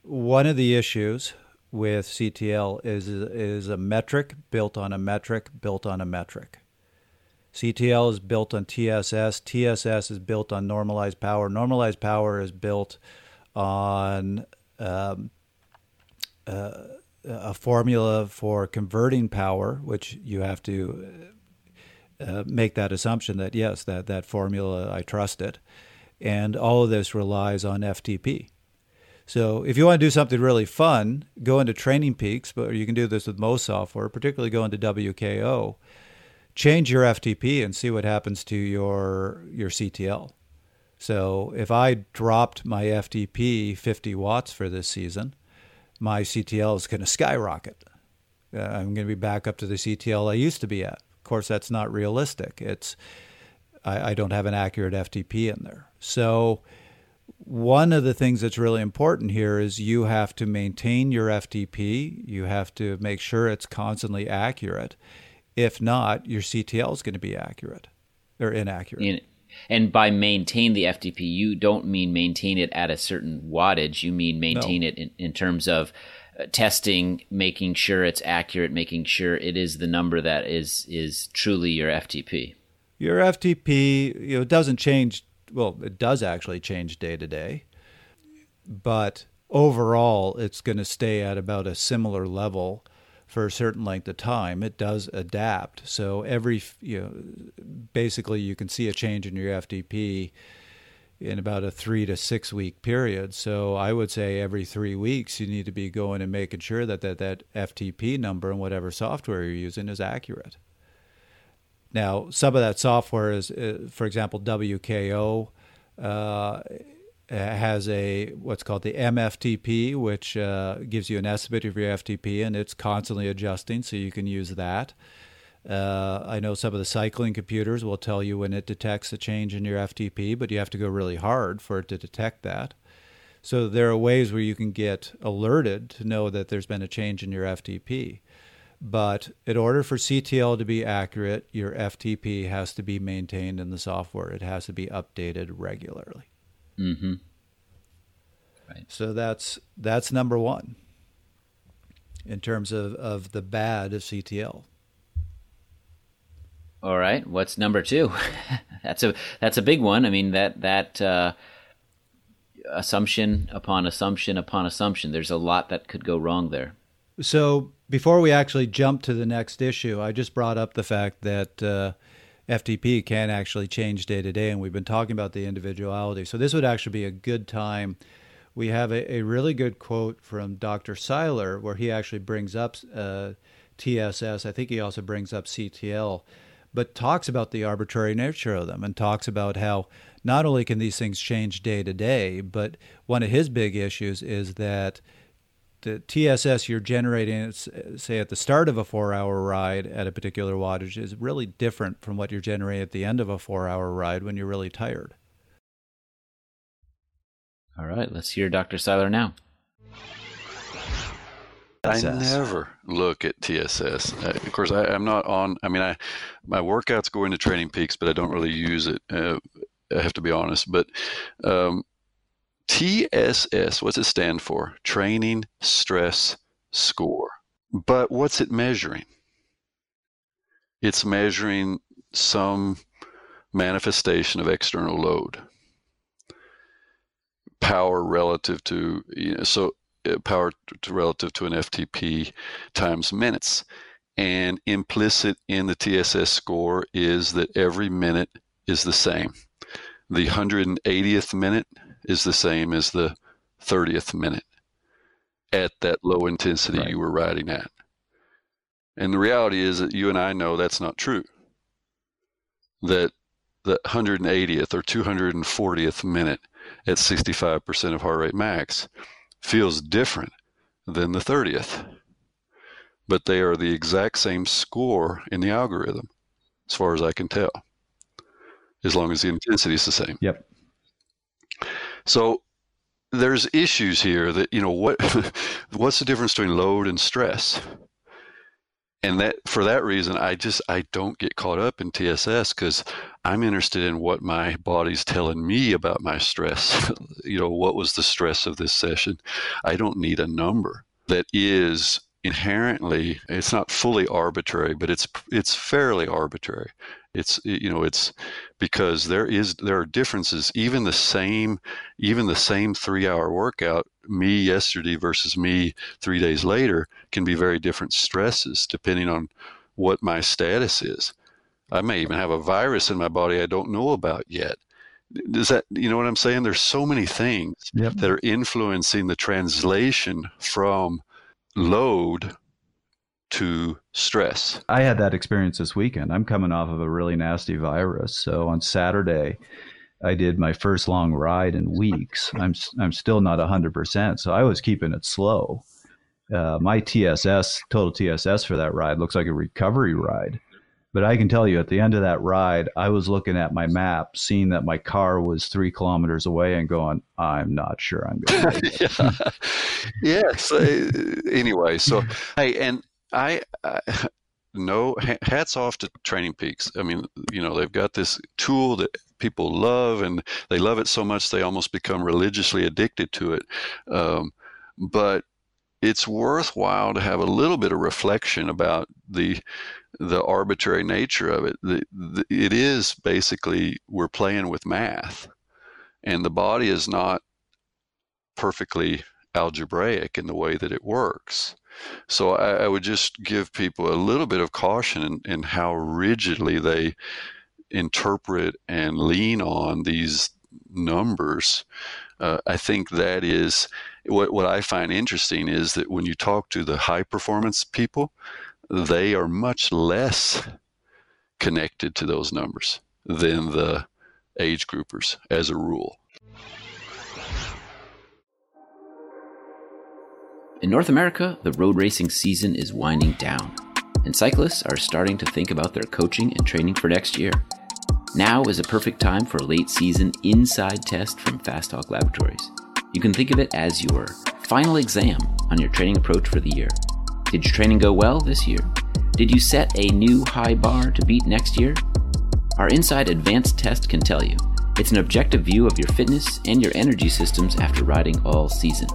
One of the issues with CTL is is a metric built on a metric built on a metric. CTL is built on TSS. TSS is built on normalized power. Normalized power is built on um, uh, a formula for converting power, which you have to uh, make that assumption that yes, that that formula I trust it, and all of this relies on FTP. So if you want to do something really fun, go into Training Peaks, but you can do this with most software, particularly go into WKO, change your FTP and see what happens to your your CTL. So if I dropped my FTP 50 watts for this season, my CTL is going to skyrocket. Uh, I'm going to be back up to the CTL I used to be at. Of course, that's not realistic. It's I, I don't have an accurate FTP in there. So one of the things that's really important here is you have to maintain your FTP. You have to make sure it's constantly accurate. If not, your CTL is going to be accurate or inaccurate. In, and by maintain the FTP, you don't mean maintain it at a certain wattage. You mean maintain no. it in, in, terms of uh, testing, making sure it's accurate, making sure it is the number that is is truly your FTP. Your FTP, you know, doesn't change. Well, it does actually change day to day, but overall, it's going to stay at about a similar level for a certain length of time, it does adapt. So every, you know, basically you can see a change in your FTP in about a three to six week period. So I would say every three weeks you need to be going and making sure that that, that FTP number and whatever software you're using is accurate. Now, some of that software is, uh, for example, WKO. Uh, has a what's called the MFTP, which uh, gives you an estimate of your FTP, and it's constantly adjusting, so you can use that. Uh, I know some of the cycling computers will tell you when it detects a change in your FTP, but you have to go really hard for it to detect that. So there are ways where you can get alerted to know that there's been a change in your FTP. But in order for CTL to be accurate, your FTP has to be maintained in the software. It has to be updated regularly. Mm-hmm. Right. So that's that's number one in terms of, of the bad of CTL. All right. What's number two? that's a that's a big one. I mean that that uh, assumption upon assumption upon assumption. There's a lot that could go wrong there. So before we actually jump to the next issue, I just brought up the fact that uh, FTP can actually change day to day, and we've been talking about the individuality. So this would actually be a good time. We have a, a really good quote from Dr. Seiler where he actually brings up uh, TSS. I think he also brings up CTL, but talks about the arbitrary nature of them and talks about how not only can these things change day to day, but one of his big issues is that the TSS you're generating, say at the start of a four hour ride at a particular wattage, is really different from what you're generating at the end of a four hour ride when you're really tired. All right, let's hear Dr. Seiler now. I never look at TSS. Uh, of course, I, am not on. I mean, I my workouts go into Training Peaks, but I don't really use it. Uh, I have to be honest. But um, TSS, what's it stand for? Training Stress Score. But what's it measuring? It's measuring some manifestation of external load. Power relative to, you know, so uh, power to relative to an FTP times minutes. And implicit in the TSS score is that every minute is the same. The 180th minute is the same as the 30th minute at that low intensity right. you were riding at. And the reality is that you and I know that's not true. That the 180th or 240th minute at 65% of heart rate max feels different than the 30th. But they are the exact same score in the algorithm, as far as I can tell, as long as the intensity is the same. Yep. So there's issues here that you know what what's the difference between load and stress? And that for that reason i just i don't get caught up in tss because i'm interested in what my body's telling me about my stress. You know what was the stress of this session? I don't need a number that is inherently it's not fully arbitrary but it's it's fairly arbitrary. It's you know it's because there is there are differences. Even the same even the same 3 hour workout me yesterday versus me 3 days later can be very different stresses depending on what my status is. I may even have a virus in my body i don't know about yet. Does that you know what i'm saying? There's so many things yep. that are influencing the translation from load to stress. I had that experience this weekend. I'm coming off of a really nasty virus. So on Saturday, I did my first long ride in weeks. I'm I'm still not 100%, so I was keeping it slow. Uh, my TSS, total TSS for that ride looks like a recovery ride. But I can tell you at the end of that ride, I was looking at my map, seeing that my car was three kilometers away and going, I'm not sure I'm going to yeah. yes. Uh, anyway, so, hey, and I, I no hats off to Training Peaks. I mean, you know, they've got this tool that people love and they love it so much they almost become religiously addicted to it. Um, but it's worthwhile to have a little bit of reflection about the the arbitrary nature of it. The, the, it is basically we're playing with math, and the body is not perfectly algebraic in the way that it works. So I, I would just give people a little bit of caution in, in how rigidly they interpret and lean on these numbers. Uh, I think that is what, what I find interesting is that when you talk to the high performance people, they are much less connected to those numbers than the age groupers as a rule. In North America, the road racing season is winding down, and cyclists are starting to think about their coaching and training for next year. Now is a perfect time for a late season INSCYD test from Fast Talk Laboratories. You can think of it as your final exam on your training approach for the year. Did your training go well this year? Did you set a new high bar to beat next year? Our INSCYD Advanced Test can tell you. It's an objective view of your fitness and your energy systems after riding all season.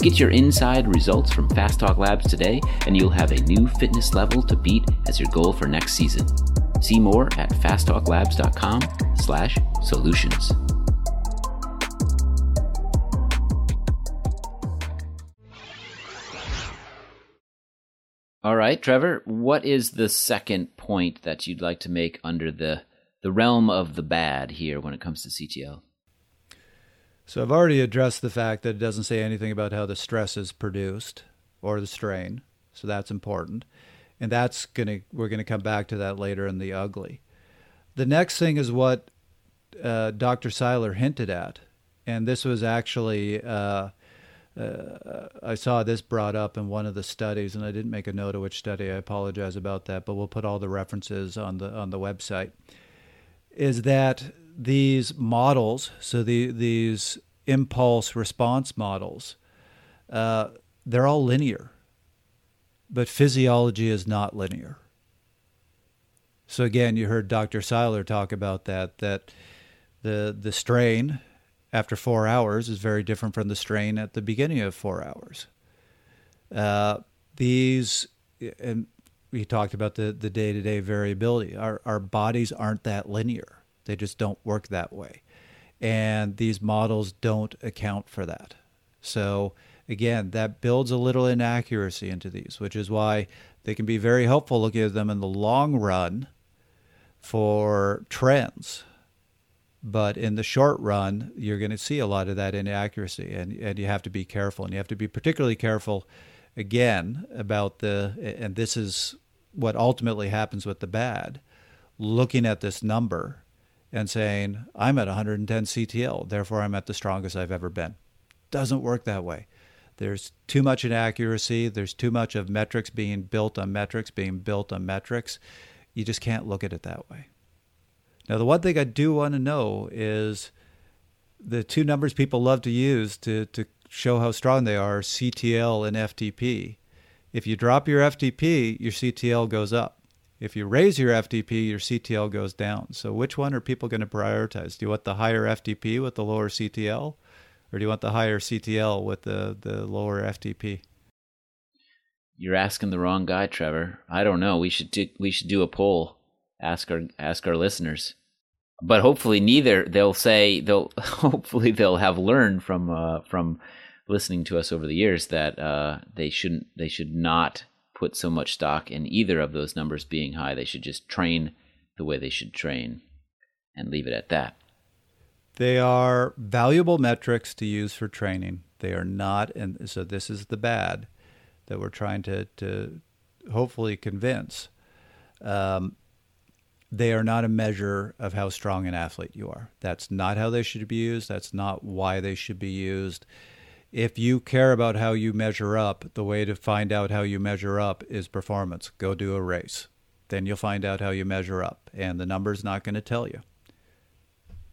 Get your INSCYD results from Fast Talk Labs today, and you'll have a new fitness level to beat as your goal for next season. See more at fasttalklabs.com/solutions. All right, Trevor, what is the second point that you'd like to make under the the realm of the bad here when it comes to CTL? So I've already addressed the fact that it doesn't say anything about how the stress is produced or the strain. So that's important. And that's going to we're going to come back to that later in the ugly. The next thing is what uh, Dr. Seiler hinted at. And this was actually uh, uh, I saw this brought up in one of the studies, and I didn't make a note of which study. I apologize about that, but we'll put all the references on the on the website. Is that these models? So the these impulse response models, uh, they're all linear, but physiology is not linear. So again, you heard Dr. Seiler talk about that. That the the strain after four hours is very different from the strain at the beginning of four hours. Uh, these, and we talked about the, the day-to-day variability. Our, our bodies aren't that linear. They just don't work that way. And these models don't account for that. So again, that builds a little inaccuracy into these, which is why they can be very helpful looking at them in the long run for trends but in the short run, you're going to see a lot of that inaccuracy, and, and you have to be careful. And you have to be particularly careful, again, about the, and this is what ultimately happens with the bad, looking at this number and saying, I'm at 110 CTL, therefore I'm at the strongest I've ever been. Doesn't work that way. There's too much inaccuracy. There's too much of metrics being built on metrics, being built on metrics. You just can't look at it that way. Now, the one thing I do want to know is the two numbers people love to use to, to show how strong they are CTL and FTP. If you drop your FTP, your CTL goes up. If you raise your FTP, your CTL goes down. So, which one are people going to prioritize? Do you want the higher FTP with the lower CTL, or do you want the higher CTL with the, the lower FTP? You're asking the wrong guy, Trevor. I don't know. We should do, we should do a poll. Ask our ask our listeners. But hopefully neither they'll say they'll hopefully they'll have learned from uh, from listening to us over the years that uh, they shouldn't they should not put so much stock in either of those numbers being high. They should just train the way they should train and leave it at that. They are valuable metrics to use for training. They are not, and so this is the bad that we're trying to, to hopefully convince. Um, they are not a measure of how strong an athlete you are. That's not how they should be used. That's not why they should be used. If you care about how you measure up, the way to find out how you measure up is performance. Go do a race. Then you'll find out how you measure up, and the number's not going to tell you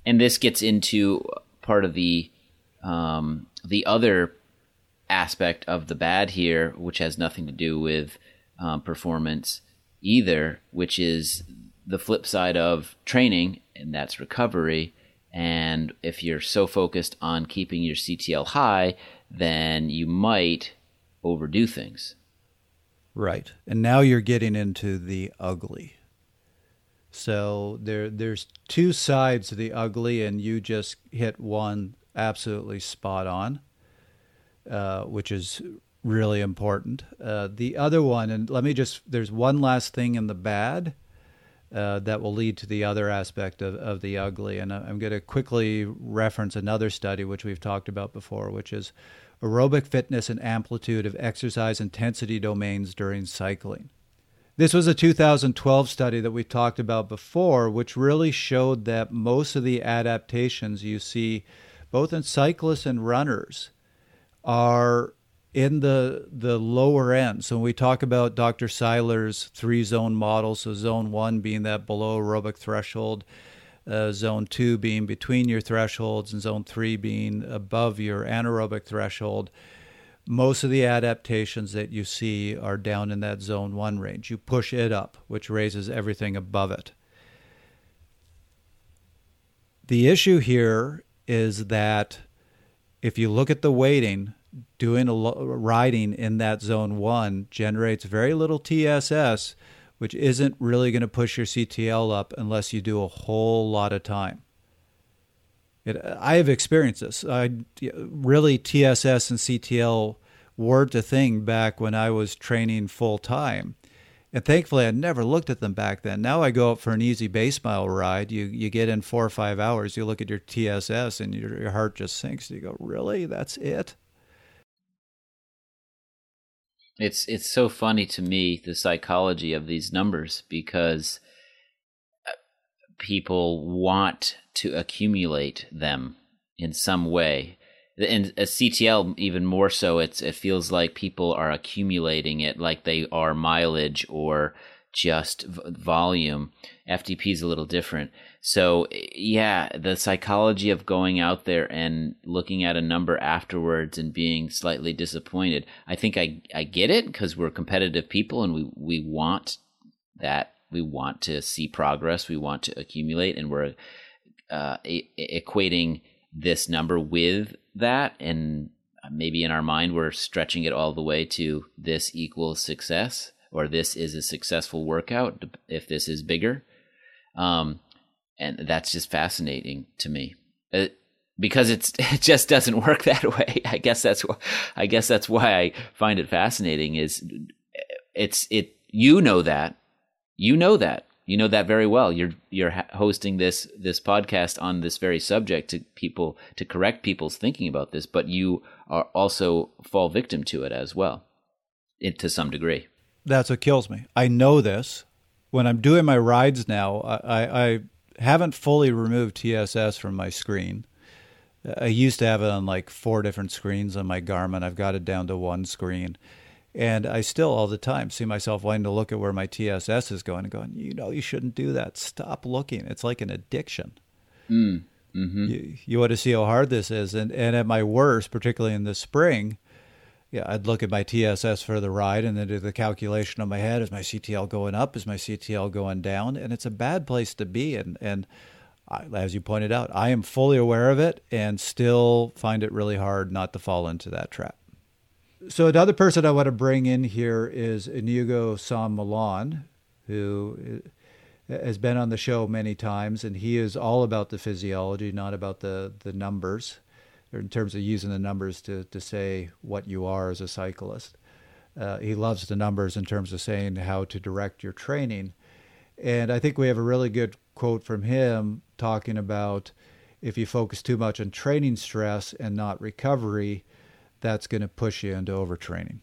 and this gets into part of the um, the other aspect of the bad here, which has nothing to do with um, performance either, which is the flip side of training, and that's recovery. And if you're so focused on keeping your CTL high, then you might overdo things. Right. And now you're getting into the ugly. So there there's two sides of the ugly, and you just hit one absolutely spot on, uh, which is really important. Uh, the other one, and let me just there's one last thing in the bad. Uh, that will lead to the other aspect of, of the ugly. And I'm going to quickly reference another study which we've talked about before, which is aerobic fitness and amplitude of exercise intensity domains during cycling. This was a 2012 study that we talked about before, which really showed that most of the adaptations you see, both in cyclists and runners, are in the the lower end. So when we talk about Dr. Seiler's three zone model, so zone one being that below aerobic threshold, uh, zone two being between your thresholds, and zone three being above your anaerobic threshold most of the adaptations that you see are down in that zone one range. You push it up, which raises everything above it. The issue here is that if you look at the weighting, doing a lo- riding in that zone one generates very little TSS, which isn't really going to push your CTL up unless you do a whole lot of time. It, I have experienced this. I really TSS and CTL weren't a thing back when I was training full time. And thankfully, I never looked at them back then. Now I go up for an easy base mile ride. You you get in four or five hours. You look at your TSS, and your, your heart just sinks. You go, really? That's it? It's it's so funny to me the psychology of these numbers because uh, people want to accumulate them in some way. In a CTL, even more so, it's it feels like people are accumulating it like they are mileage or just volume. FTP is a little different. So yeah, the psychology of going out there and looking at a number afterwards and being slightly disappointed. I think I I get it because we're competitive people and we we want that we want to see progress, we want to accumulate, and we're uh, e- equating this number with that. And maybe in our mind, we're stretching it all the way to this equals success, or this is a successful workout if this is bigger. Um, and that's just fascinating to me. Uh, because it's it just doesn't work that way. I guess that's why I guess that's why I find it fascinating. Is it's it you know that you know that. You know that very well. You're you're hosting this this podcast on this very subject to people to correct people's thinking about this, but you are also fall victim to it as well, it, to some degree. That's what kills me. I know this. When I'm doing my rides now, I, I haven't fully removed TSS from my screen. I used to have it on like four different screens on my Garmin. I've got it down to one screen. And I still all the time see myself wanting to look at where my TSS is going and going, you know, you shouldn't do that. Stop looking. It's like an addiction. Mm. Mm-hmm. You, you want to see how hard this is. And, and at my worst, particularly in the spring, yeah, I'd look at my TSS for the ride and then do the calculation on my head. Is my CTL going up? Is my CTL going down? And it's a bad place to be. And, and I, as you pointed out, I am fully aware of it and still find it really hard not to fall into that trap so another person I want to bring in here is Inigo San Millán, who uh, has been on the show many times, and he is all about the physiology, not about the the numbers, in terms of using the numbers to to say what you are as a cyclist. Uh, he loves the numbers in terms of saying how to direct your training, and I think we have a really good quote from him talking about if you focus too much on training stress and not recovery, that's going to push you into overtraining.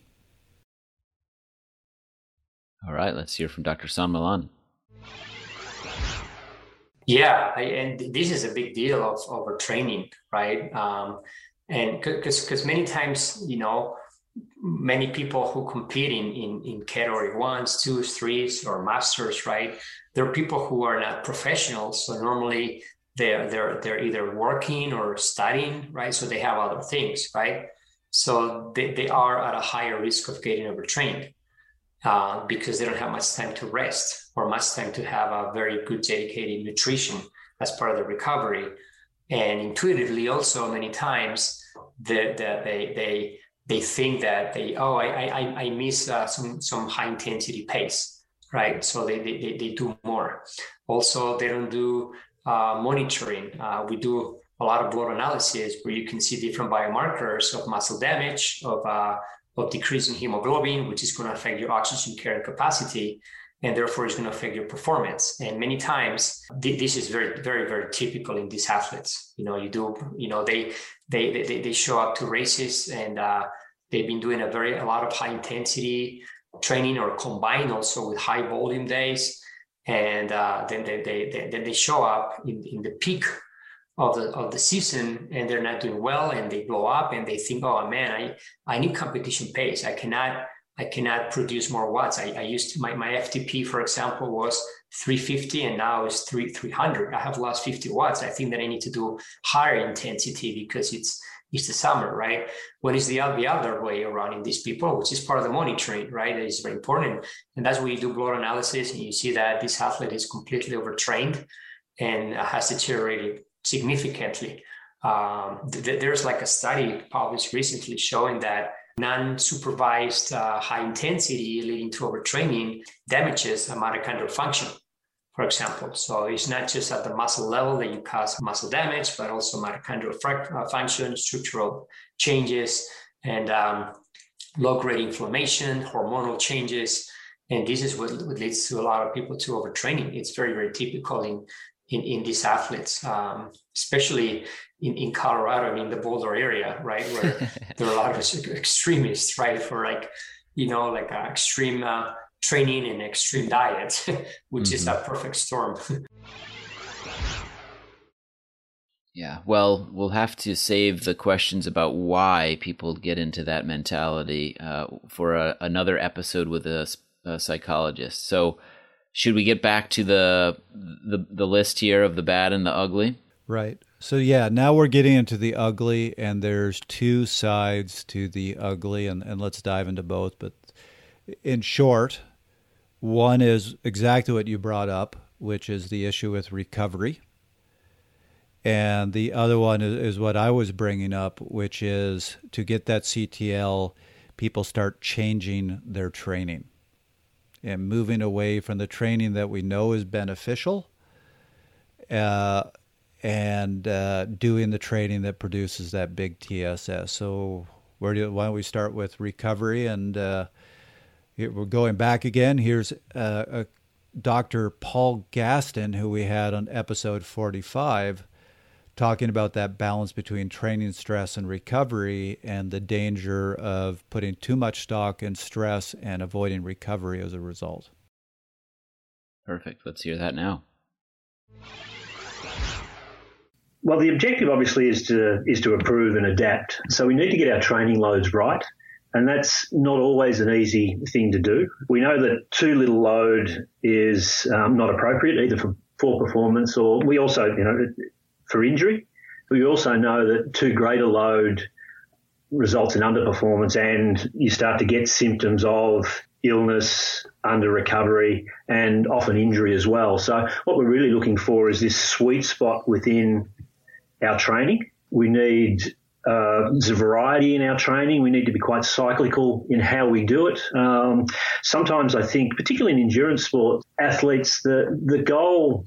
All right, let's hear from Dr. San Millán. Yeah, I, and this is a big deal of overtraining, right? Um, and because because many times, you know, many people who compete in, in, in category ones, twos, threes, or masters, right? There are people who are not professionals. So normally they're they're they're either working or studying, right? So they have other things, right? So they, they are at a higher risk of getting overtrained uh, because they don't have much time to rest or much time to have a very good dedicated nutrition as part of the recovery. And intuitively, also many times, the, the, they they they think that they oh I I, I miss uh, some some high intensity pace, right? So they, they they do more. Also, they don't do uh, monitoring. Uh, we do a lot of blood analysis where you can see different biomarkers of muscle damage, of, uh, of decreasing hemoglobin, which is going to affect your oxygen carrying capacity, and therefore is going to affect your performance. And many times, th- this is very, very, very typical in these athletes. You know, you do, you know, they they they, they show up to races and uh, they've been doing a very a lot of high intensity training or combined also with high volume days and uh, then they, they, they, then they show up in, in the peak of the of the season and they're not doing well and they blow up and they think oh man i i need competition pace. I cannot i cannot produce more watts. I, I used to, my, my ftp for example was 350 and now it's 3 300 i have lost 50 watts. I think that i need to do higher intensity because it's it's the summer right? When it's the, the other way around in these people which is part of the monitoring right? That is very important. And that's where you do blood analysis and you see that this athlete is completely overtrained and has deteriorated significantly. Um, th- there's like a study published recently showing that non-supervised uh, high intensity leading to overtraining damages mitochondrial function, for example. So it's not just at the muscle level that you cause muscle damage, but also mitochondrial uh, function, structural changes, and um, low-grade inflammation, hormonal changes. And this is what, what leads to a lot of people to overtraining. It's very, very typical in in, in these athletes, um, especially in, in Colorado, I mean, the Boulder area, right, where there are a lot of extremists, right, for like, you know, like uh, extreme uh, training and extreme diet, which mm-hmm. is a perfect storm. yeah, well, we'll have to save the questions about why people get into that mentality uh, for a, another episode with a, a psychologist. So, should we get back to the the the list here of the bad and the ugly? Right. So yeah, now we're getting into the ugly, and there's two sides to the ugly, and, and let's dive into both. But in short, one is exactly what you brought up, which is the issue with recovery. And the other one is, is what I was bringing up, which is to get that CTL, people start changing their training and moving away from the training that we know is beneficial uh, and uh, doing the training that produces that big TSS. So, where do, why don't we start with recovery? And uh, we're going back again. Here's uh, Dr. Paul Gaston, who we had on episode 45 talking about that balance between training stress and recovery and the danger of putting too much stock in stress and avoiding recovery as a result. Perfect. Let's hear that now. Well, the objective obviously is to is to improve and adapt. So we need to get our training loads right, and that's not always an easy thing to do. We know that too little load is um, not appropriate either for poor performance or we also, you know, for injury. We also know that too great a load results in underperformance and you start to get symptoms of illness, under recovery, and often injury as well. So what we're really looking for is this sweet spot within our training. We need uh, there's a variety in our training. We need to be quite cyclical in how we do it. Um, sometimes I think, particularly in endurance sports, athletes, the, the goal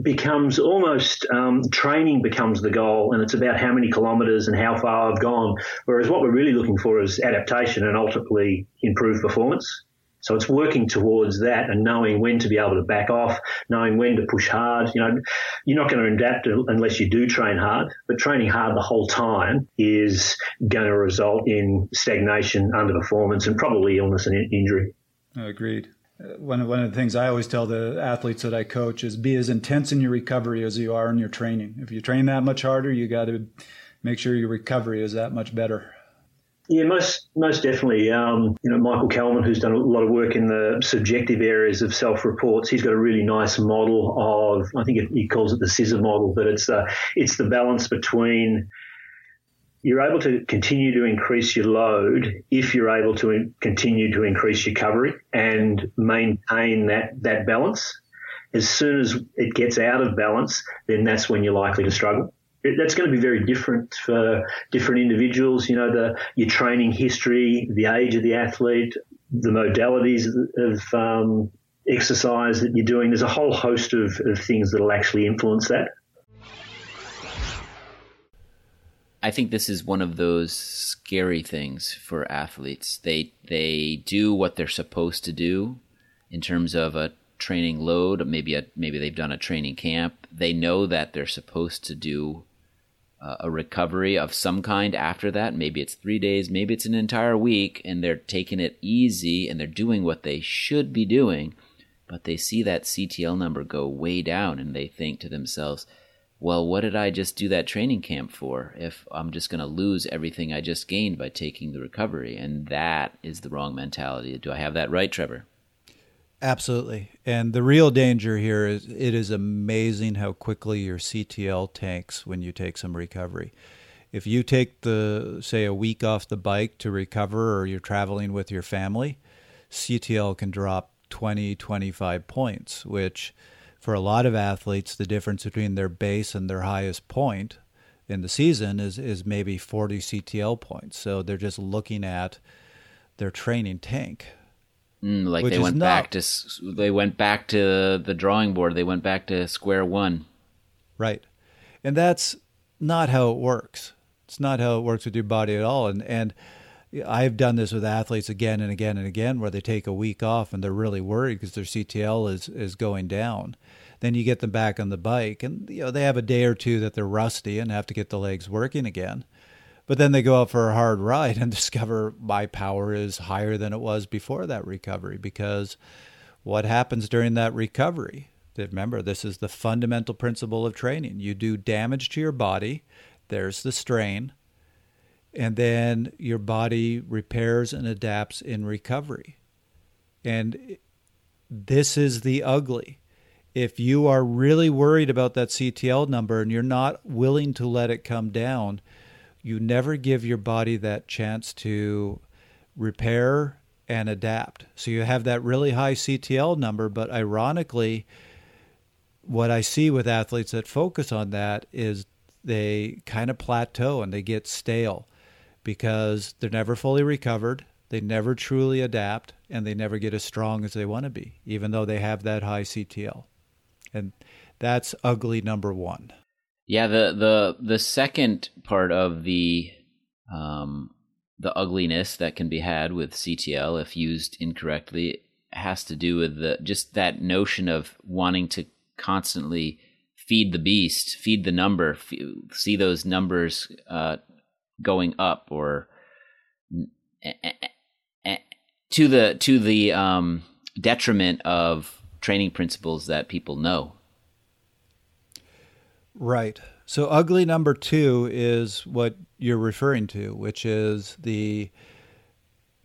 becomes almost um, training becomes the goal, and it's about how many kilometres and how far I've gone. Whereas what we're really looking for is adaptation and ultimately improved performance. So it's working towards that and knowing when to be able to back off, knowing when to push hard. You know, you're not going to adapt unless you do train hard, but training hard the whole time is going to result in stagnation, underperformance, and probably illness and injury. Agreed. One of, one of the things I always tell the athletes that I coach is be as intense in your recovery as you are in your training. If you train that much harder, you got to make sure your recovery is that much better. Yeah, most most definitely. Um, you know, Michael Kellmann, who's done a lot of work in the subjective areas of self-reports, he's got a really nice model of. I think he calls it the scissor model, but it's it's the balance between you're able to continue to increase your load if you're able to in, continue to increase your recovery and maintain that that balance. As soon as it gets out of balance, then that's when you're likely to struggle that's going to be very different for different individuals. You know, the your training history, the age of the athlete, the modalities of um, exercise that you're doing. There's a whole host of, of things that will actually influence that. I think this is one of those scary things for athletes. They they do what they're supposed to do in terms of a training load. Maybe a, maybe they've done a training camp. They know that they're supposed to do uh, a recovery of some kind after that. Maybe it's three days, maybe it's an entire week, and they're taking it easy and they're doing what they should be doing. But they see that CTL number go way down and they think to themselves, well, what did I just do that training camp for if I'm just going to lose everything I just gained by taking the recovery? And that is the wrong mentality. Do I have that right, Trevor? Absolutely. And the real danger here is it is amazing how quickly your CTL tanks when you take some recovery. If you take the say a week off the bike to recover or you're traveling with your family, CTL can drop 20 25 points, which for a lot of athletes the difference between their base and their highest point in the season is is maybe 40 CTL points. So they're just looking at their training tank Mm, like Which they went not... back to they went back to the drawing board. They went back to square one. Right, and that's not how it works. It's not how it works with your body at all. And and I've done this with athletes again and again and again, where they take a week off and they're really worried because their CTL is is going down. Then you get them back on the bike, and you know they have a day or two that they're rusty and have to get the legs working again. But then they go out for a hard ride and discover my power is higher than it was before that recovery because what happens during that recovery? Remember, this is the fundamental principle of training. You do damage to your body, there's the strain, and then your body repairs and adapts in recovery. And this is the ugly. If you are really worried about that CTL number and you're not willing to let it come down, you never give your body that chance to repair and adapt. So you have that really high CTL number, but ironically, what I see with athletes that focus on that is they kind of plateau and they get stale because they're never fully recovered, they never truly adapt, and they never get as strong as they want to be, even though they have that high CTL. And that's ugly number one. Yeah, the the the second part of the um, the ugliness that can be had with CTL if used incorrectly has to do with the just that notion of wanting to constantly feed the beast, feed the number, f- see those numbers uh, going up or to the to the um, detriment of training principles that people know. Right. So, ugly number two is what you're referring to, which is the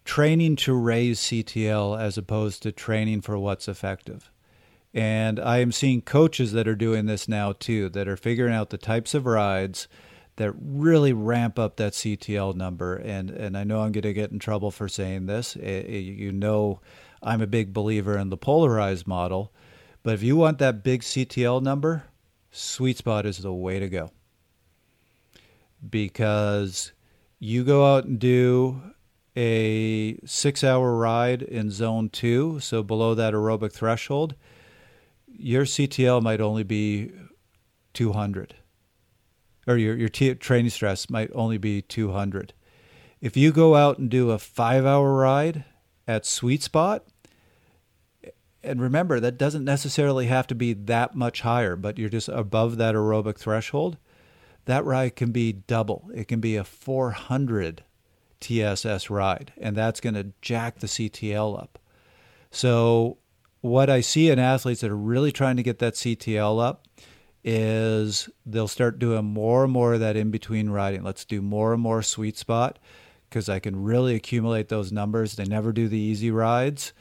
training to raise CTL as opposed to training for what's effective. And I am seeing coaches that are doing this now too, that are figuring out the types of rides that really ramp up that CTL number. And, and I know I'm going to get in trouble for saying this. You know, I'm a big believer in the polarized model. But if you want that big CTL number, sweet spot is the way to go. because you go out and do a six hour ride in zone two, so below that aerobic threshold, your CTL might only be 200, or your, your t- training stress might only be 200. If you go out and do a five hour ride at sweet spot, and remember, that doesn't necessarily have to be that much higher, but you're just above that aerobic threshold. That ride can be double. It can be a 400 TSS ride, and that's going to jack the CTL up. So, what I see in athletes that are really trying to get that CTL up is they'll start doing more and more of that in between riding. Let's do more and more sweet spot because I can really accumulate those numbers. They never do the easy rides.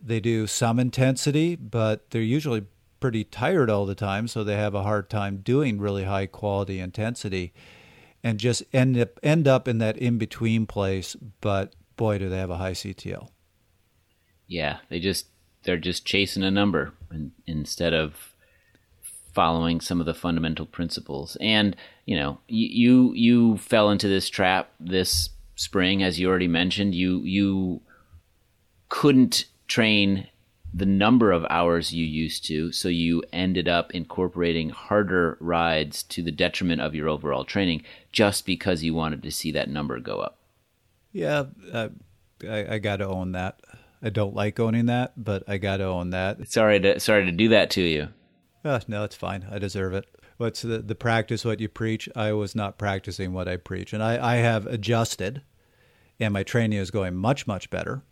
They do some intensity, but they're usually pretty tired all the time, so they have a hard time doing really high quality intensity and just end up end up in that in between place, but boy do they have a high CTL. Yeah, they just they're just chasing a number instead of following some of the fundamental principles. And, you know, you you fell into this trap this spring as you already mentioned. You you couldn't train the number of hours you used to, so you ended up incorporating harder rides to the detriment of your overall training just because you wanted to see that number go up. Yeah, uh, I, I got to own that. I don't like owning that, but I got to own that. Sorry to sorry to do that to you. Uh, no, it's fine. I deserve it. What's the, the practice what you preach? I was not practicing what I preach, and I, I have adjusted, and my training is going much much better.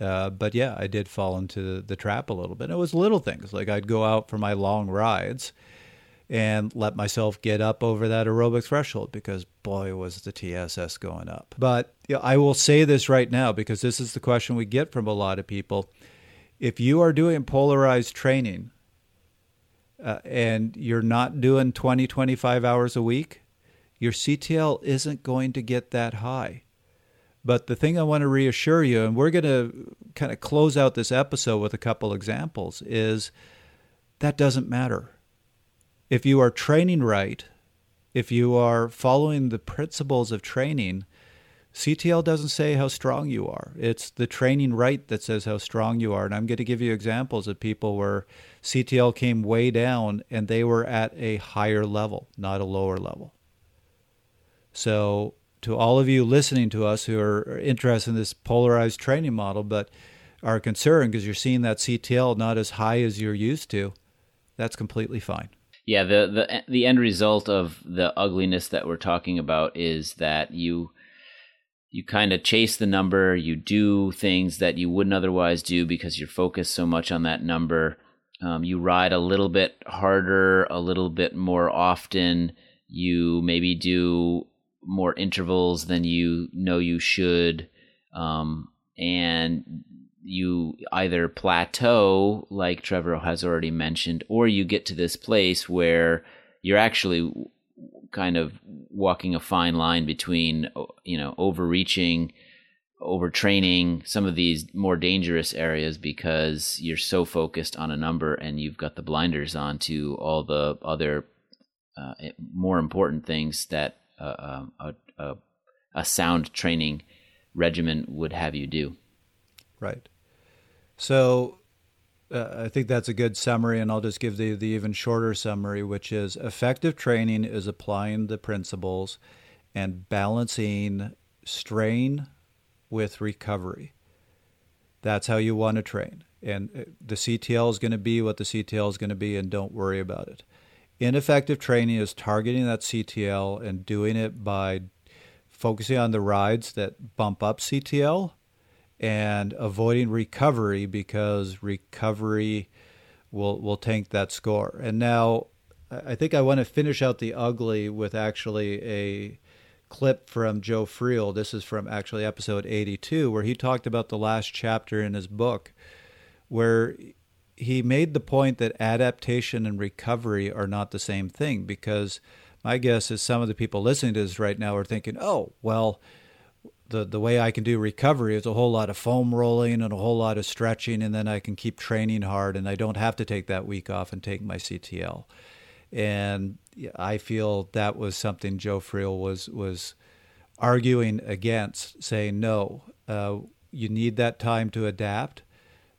Uh, but yeah, I did fall into the trap a little bit. It was little things like I'd go out for my long rides and let myself get up over that aerobic threshold because boy was the TSS going up. But you know, I will say this right now because this is the question we get from a lot of people. If you are doing polarized training uh, and you're not doing 20 25 hours a week, your CTL isn't going to get that high. But the thing I want to reassure you, and we're going to kind of close out this episode with a couple examples, is that doesn't matter. If you are training right, if you are following the principles of training, CTL doesn't say how strong you are. It's the training right that says how strong you are. And I'm going to give you examples of people where CTL came way down and they were at a higher level, not a lower level. So to all of you listening to us who are interested in this polarized training model, but are concerned because you're seeing that CTL not as high as you're used to, that's completely fine. Yeah, the the the end result of the ugliness that we're talking about is that you you kind of chase the number, you do things that you wouldn't otherwise do because you're focused so much on that number. Um, you ride a little bit harder, a little bit more often. You maybe do more intervals than you know you should, um, and you either plateau, like Trevor has already mentioned, or you get to this place where you're actually kind of walking a fine line between, you know, overreaching, overtraining some of these more dangerous areas because you're so focused on a number and you've got the blinders on to all the other uh, more important things that uh, a, a, a sound training regimen would have you do. Right. So uh, I think that's a good summary, and I'll just give the, the even shorter summary, which is effective training is applying the principles and balancing strain with recovery. That's how you want to train. And uh, the CTL is going to be what the CTL is going to be, and don't worry about it. Ineffective training is targeting that CTL and doing it by focusing on the rides that bump up CTL and avoiding recovery because recovery will will tank that score. And now I think I want to finish out the ugly with actually a clip from Joe Friel. This is from actually episode 82 where he talked about the last chapter in his book where he made the point that adaptation and recovery are not the same thing because my guess is some of the people listening to this right now are thinking, "Oh, well, the the way I can do recovery is a whole lot of foam rolling and a whole lot of stretching, and then I can keep training hard, and I don't have to take that week off and take my CTL." And I feel that was something Joe Friel was was arguing against, saying no, uh, you need that time to adapt.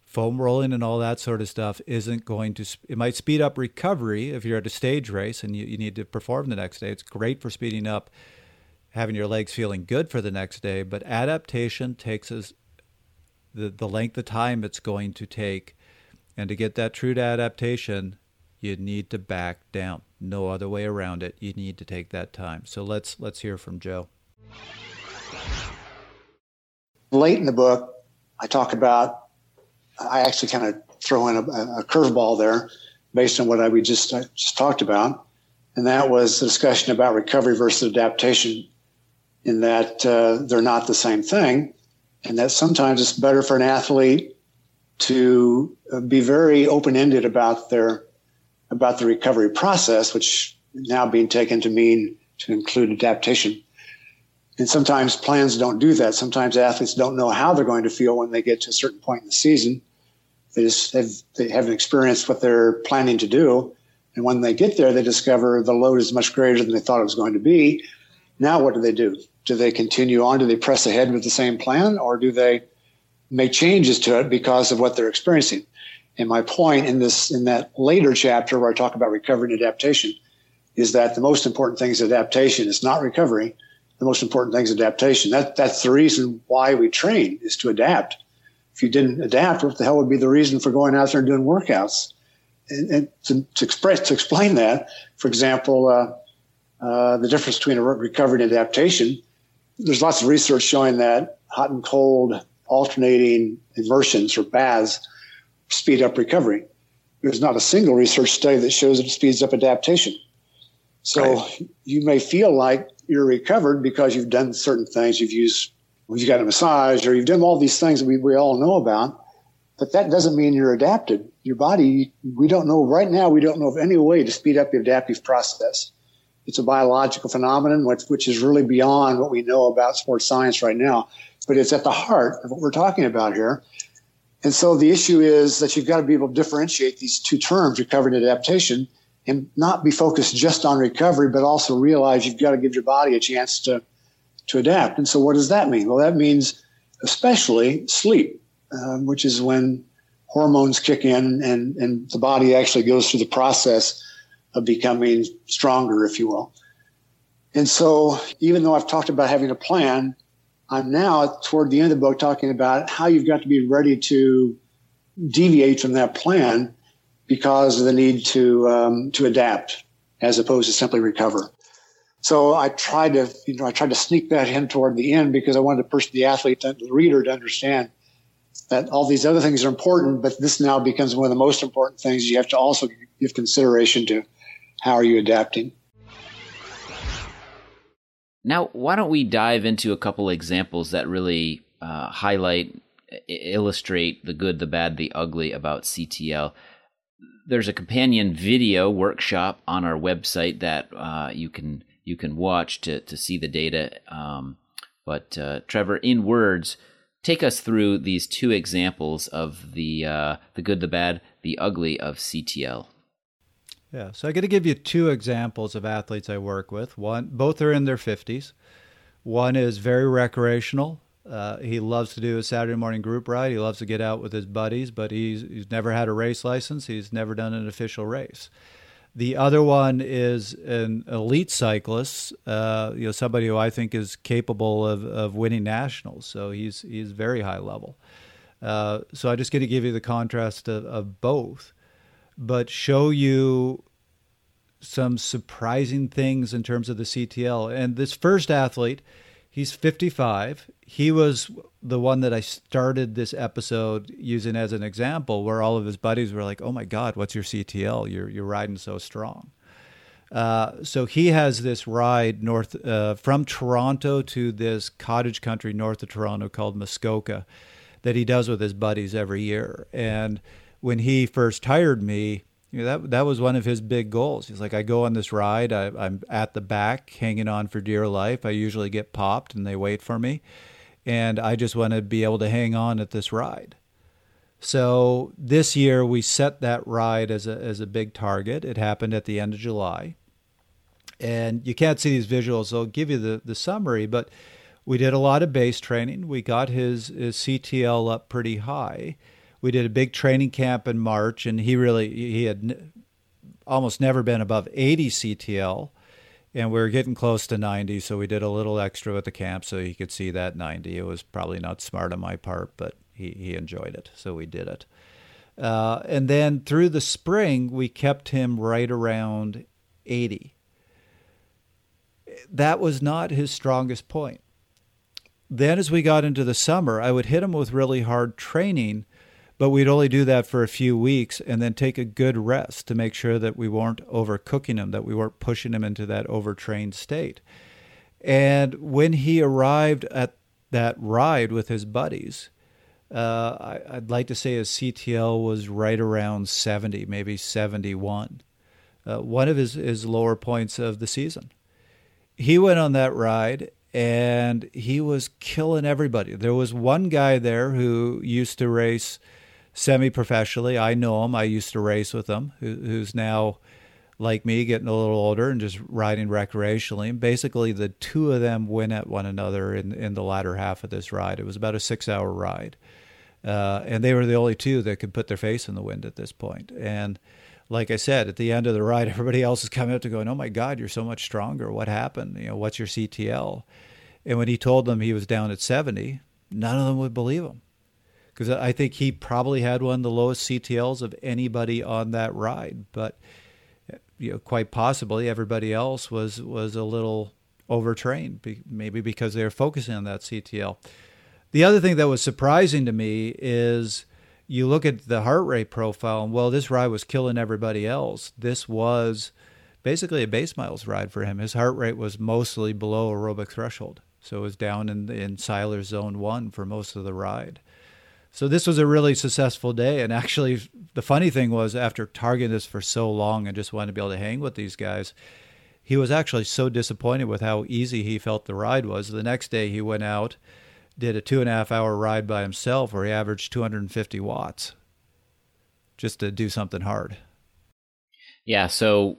Foam rolling and all that sort of stuff isn't going to. It might speed up recovery if you're at a stage race and you, you need to perform the next day. It's great for speeding up, having your legs feeling good for the next day. But adaptation takes us the the length of time it's going to take, and to get that true to adaptation, you need to back down. No other way around it. You need to take that time. So let's let's hear from Joe. Late in the book, I talk about, I actually kind of throw in a, a curveball there based on what I, we just, just talked about. And that was the discussion about recovery versus adaptation, in that uh, they're not the same thing. And that sometimes it's better for an athlete to uh, be very open ended about their about the recovery process, which now being taken to mean to include adaptation. And sometimes plans don't do that. Sometimes athletes don't know how they're going to feel when they get to a certain point in the season. They just have, they haven't experienced what they're planning to do. And when they get there, they discover the load is much greater than they thought it was going to be. Now, what do they do? Do they continue on? Do they press ahead with the same plan or do they make changes to it because of what they're experiencing? And my point in this, in that later chapter where I talk about recovery and adaptation is that the most important thing is adaptation. It's not recovery the most important thing is adaptation. That that's the reason why we train is to adapt. If you didn't adapt, what the hell would be the reason for going out there and doing workouts? And, and to, to, express to explain that, for example, uh, uh, the difference between a recovery and adaptation. There's lots of research showing that hot and cold alternating immersions or baths speed up recovery. There's not a single research study that shows it speeds up adaptation. So right. you may feel like you're recovered because you've done certain things. You've used, you've got a massage or you've done all these things that we, we all know about. But that doesn't mean you're adapted. Your body, we don't know right now, we don't know of any way to speed up the adaptive process. It's a biological phenomenon, which, which is really beyond what we know about sports science right now. But it's at the heart of what we're talking about here. And so the issue is that you've got to be able to differentiate these two terms, recovery and adaptation, and not be focused just on recovery, but also realize you've got to give your body a chance to, to adapt. And so what does that mean? Well, that means especially sleep, um, which is when hormones kick in and, and the body actually goes through the process of becoming stronger, if you will. And so even though I've talked about having a plan, I'm now toward the end of the book talking about how you've got to be ready to deviate from that plan because of the need to um, to adapt as opposed to simply recover. So I tried to, you know, I tried to sneak that in toward the end because I wanted the person, the athlete, the reader to understand that all these other things are important, but this now becomes one of the most important things. You have to also give consideration to how are you adapting. Now, why don't we dive into a couple examples that really uh, highlight, illustrate the good, the bad, the ugly about CTL there's a companion video workshop on our website that uh, you can you can watch to to see the data. Um, but uh, Trevor, in words, take us through these two examples of the uh, the good, the bad, the ugly of CTL. Yeah, so I got to give you two examples of athletes I work with. One, both are in their fifties. One is very recreational, uh, he loves to do a Saturday morning group ride. He loves to get out with his buddies, but he's, he's never had a race license. He's never done an official race. The other one is an elite cyclist, uh, you know, somebody who I think is capable of, of winning nationals. So he's he's very high level. Uh, so I just get to give you the contrast of, of both, but show you some surprising things in terms of the CTL. And this first athlete, He's 55. He was the one that I started this episode using as an example, where all of his buddies were like, "Oh my God, what's your CTL? You're you're riding so strong." Uh, so he has this ride north uh, from Toronto to this cottage country north of Toronto called Muskoka that he does with his buddies every year. And when he first hired me, you know, that that was one of his big goals. He's like, I go on this ride. I, I'm at the back, hanging on for dear life. I usually get popped, and they wait for me, and I just want to be able to hang on at this ride. So this year we set that ride as a as a big target. It happened at the end of July. And you can't see these visuals, so I'll give you the, the summary, but we did a lot of base training. We got his, his CTL up pretty high. We did a big training camp in March, and he really he had almost never been above 80 CTL, and we were getting close to 90. So we did a little extra at the camp so he could see that 90. It was probably not smart on my part, but he, he enjoyed it, so we did it. Uh, and then through the spring, we kept him right around 80. That was not his strongest point. Then, as we got into the summer, I would hit him with really hard training, but we'd only do that for a few weeks and then take a good rest to make sure that we weren't overcooking him, that we weren't pushing him into that overtrained state. And when he arrived at that ride with his buddies, uh, I, would like to say his CTL was right around 70, maybe 71, uh, one of his, his lower points of the season. He went on that ride and he was killing everybody. There was one guy there who used to race semi professionally. I know him, I used to race with him, who, who's now like me, getting a little older and just riding recreationally. And basically, the two of them went at one another in, in the latter half of this ride. It was about a six hour ride. Uh, and they were the only two that could put their face in the wind at this point. And like I said, at the end of the ride, everybody else is coming up to going, "Oh my God, you're so much stronger. What happened? You know, what's your CTL?" And when he told them he was down at 70, none of them would believe him because I think he probably had one of the lowest CTLs of anybody on that ride. But you know, quite possibly everybody else was was a little overtrained, maybe because they were focusing on that CTL. The other thing that was surprising to me is you look at the heart rate profile, and well, this ride was killing everybody else. This was basically a base miles ride for him. His heart rate was mostly below aerobic threshold, so it was down in in Seiler's zone one for most of the ride. So this was a really successful day. And actually, the funny thing was, after targeting this for so long and just wanted to be able to hang with these guys, he was actually so disappointed with how easy he felt the ride was. The next day, he went out, did a two and a half hour ride by himself where he averaged 250 watts just to do something hard. Yeah. So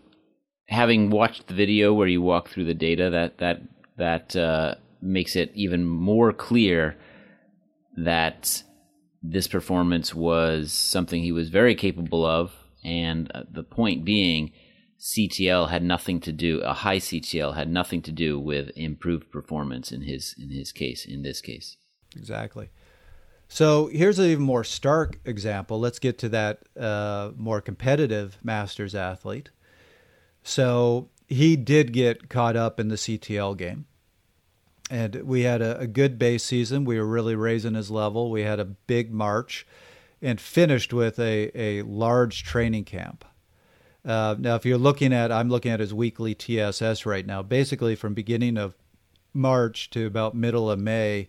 having watched the video where you walk through the data, that, that, that uh, makes it even more clear that this performance was something he was very capable of, and uh, the point being, CTL had nothing to do. A high CTL had nothing to do with improved performance in his in his case. In this case, exactly. So here's an even more stark example. Let's get to that uh, more competitive Masters athlete. So he did get caught up in the CTL game and we had a, a, good base season. We were really raising his level. We had a big March, and finished with a a large training camp. Uh, now, if you're looking at, I'm looking at his weekly TSS right now. Basically, from beginning of March to about middle of May,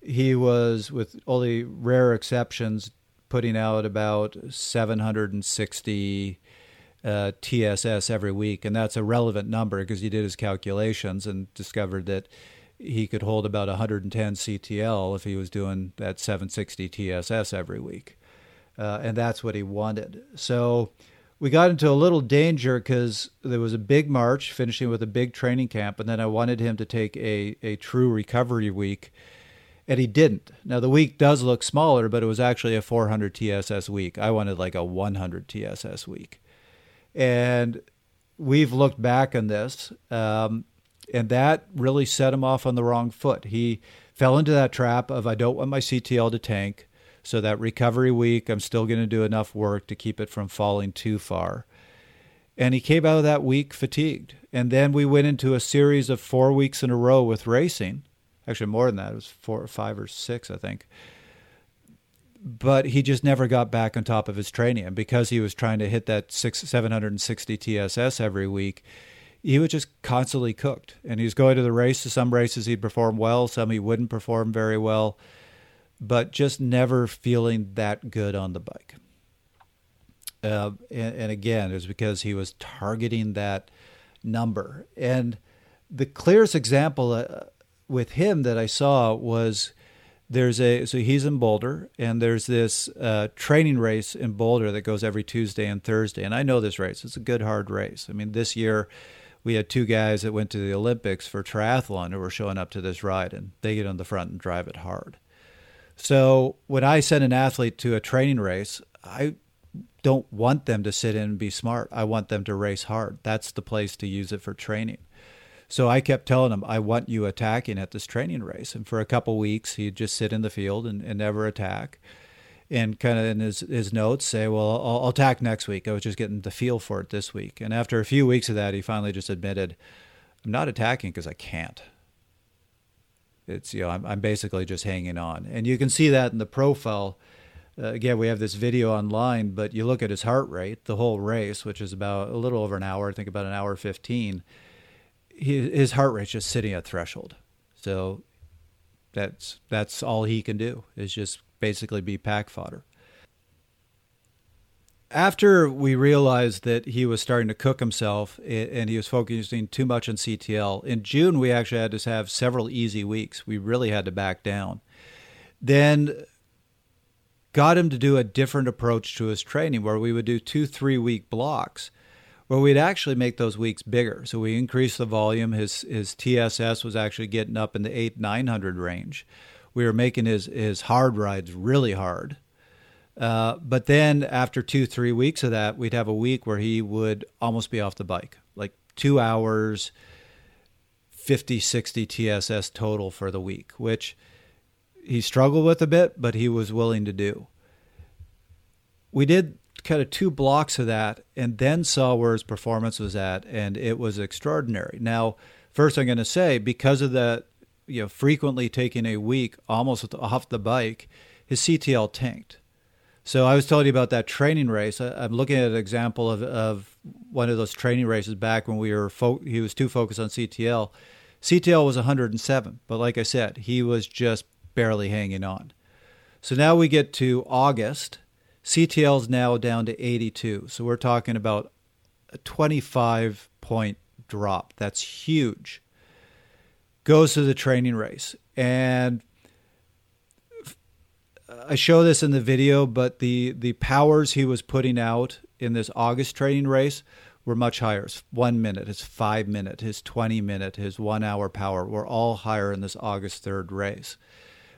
he was, with only rare exceptions, putting out about 760 uh, TSS every week, and that's a relevant number because he did his calculations and discovered that he could hold about 110 CTL if he was doing that 760 TSS every week. Uh, and that's what he wanted. So we got into a little danger because there was a big march finishing with a big training camp, and then I wanted him to take a, a true recovery week, and he didn't. Now, the week does look smaller, but it was actually a 400 TSS week. I wanted like a 100 TSS week. And we've looked back on this. Um, and that really set him off on the wrong foot. He fell into that trap of I don't want my CTL to tank, so that recovery week I'm still going to do enough work to keep it from falling too far. And he came out of that week fatigued. And then we went into a series of four weeks in a row with racing. Actually, more than that. It was four or five or six, I think. But he just never got back on top of his training. And because he was trying to hit that six, 760 TSS every week, he was just constantly cooked. And he was going to the races. Some races he'd perform well, some he wouldn't perform very well, but just never feeling that good on the bike. Uh, and, and again, it was because he was targeting that number. And the clearest example uh, with him that I saw was there's a so he's in Boulder, and there's this uh, training race in Boulder that goes every Tuesday and Thursday. And I know this race; it's a good hard race. I mean, this year we had two guys that went to the Olympics for triathlon who were showing up to this ride, and they get on the front and drive it hard. So when I send an athlete to a training race, I don't want them to sit in and be smart. I want them to race hard. That's the place to use it for training. So I kept telling him, I want you attacking at this training race. And for a couple weeks, he'd just sit in the field and, and never attack. And kind of in his, his notes say, Well, I'll, I'll attack next week. I was just getting the feel for it this week. And after a few weeks of that, he finally just admitted, I'm not attacking because I can't. It's, you know, I'm, I'm basically just hanging on. And you can see that in the profile. Uh, again, we have this video online, but you look at his heart rate, the whole race, which is about a little over an hour, I think about an hour 15 his heart rate's just sitting at threshold. So that's that's all he can do is just basically be pack fodder. After we realized that he was starting to cook himself and he was focusing too much on CTL, in June we actually had to have several easy weeks. We really had to back down. Then got him to do a different approach to his training where we would do two, three week blocks where we'd actually make those weeks bigger. So we increased the volume. His his TSS was actually getting up in the eight nine hundred range. We were making his his hard rides really hard. Uh, but then after two three weeks of that, we'd have a week where he would almost be off the bike, like two hours, 50 60 TSS total for the week, which he struggled with a bit, but he was willing to do. We did kind of two blocks of that and then saw where his performance was at, and it was extraordinary. Now, first, I'm going to say because of that, you know, frequently taking a week almost off the bike, his CTL tanked. So I was telling you about that training race. I'm looking at an example of, of one of those training races back when we were fo- he was too focused on CTL. CTL was 107, but like I said, he was just barely hanging on. So now we get to August, CTL is now down to 82. So we're talking about a 25 point drop. That's huge. Goes to the training race. And I show this in the video, but the, the powers he was putting out in this August training race were much higher. His one minute, his five minute, his 20 minute, his one hour power were all higher in this August 3rd race.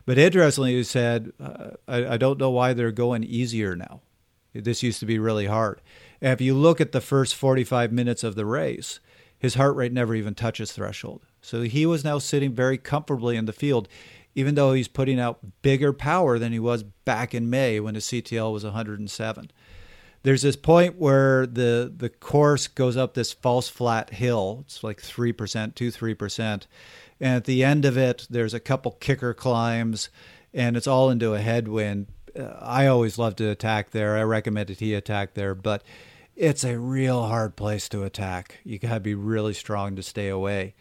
But interestingly, he said, uh, I, I don't know why they're going easier now. This used to be really hard. And if you look at the first 45 minutes of the race, his heart rate never even touches threshold. So he was now sitting very comfortably in the field, even though he's putting out bigger power than he was back in May when his CTL was 107. There's this point where the the course goes up this false flat hill. It's like three percent, two three percent, and at the end of it, there's a couple kicker climbs, and it's all into a headwind. Uh, I always love to attack there. I recommend that he attack there, but it's a real hard place to attack. You got to be really strong to stay away.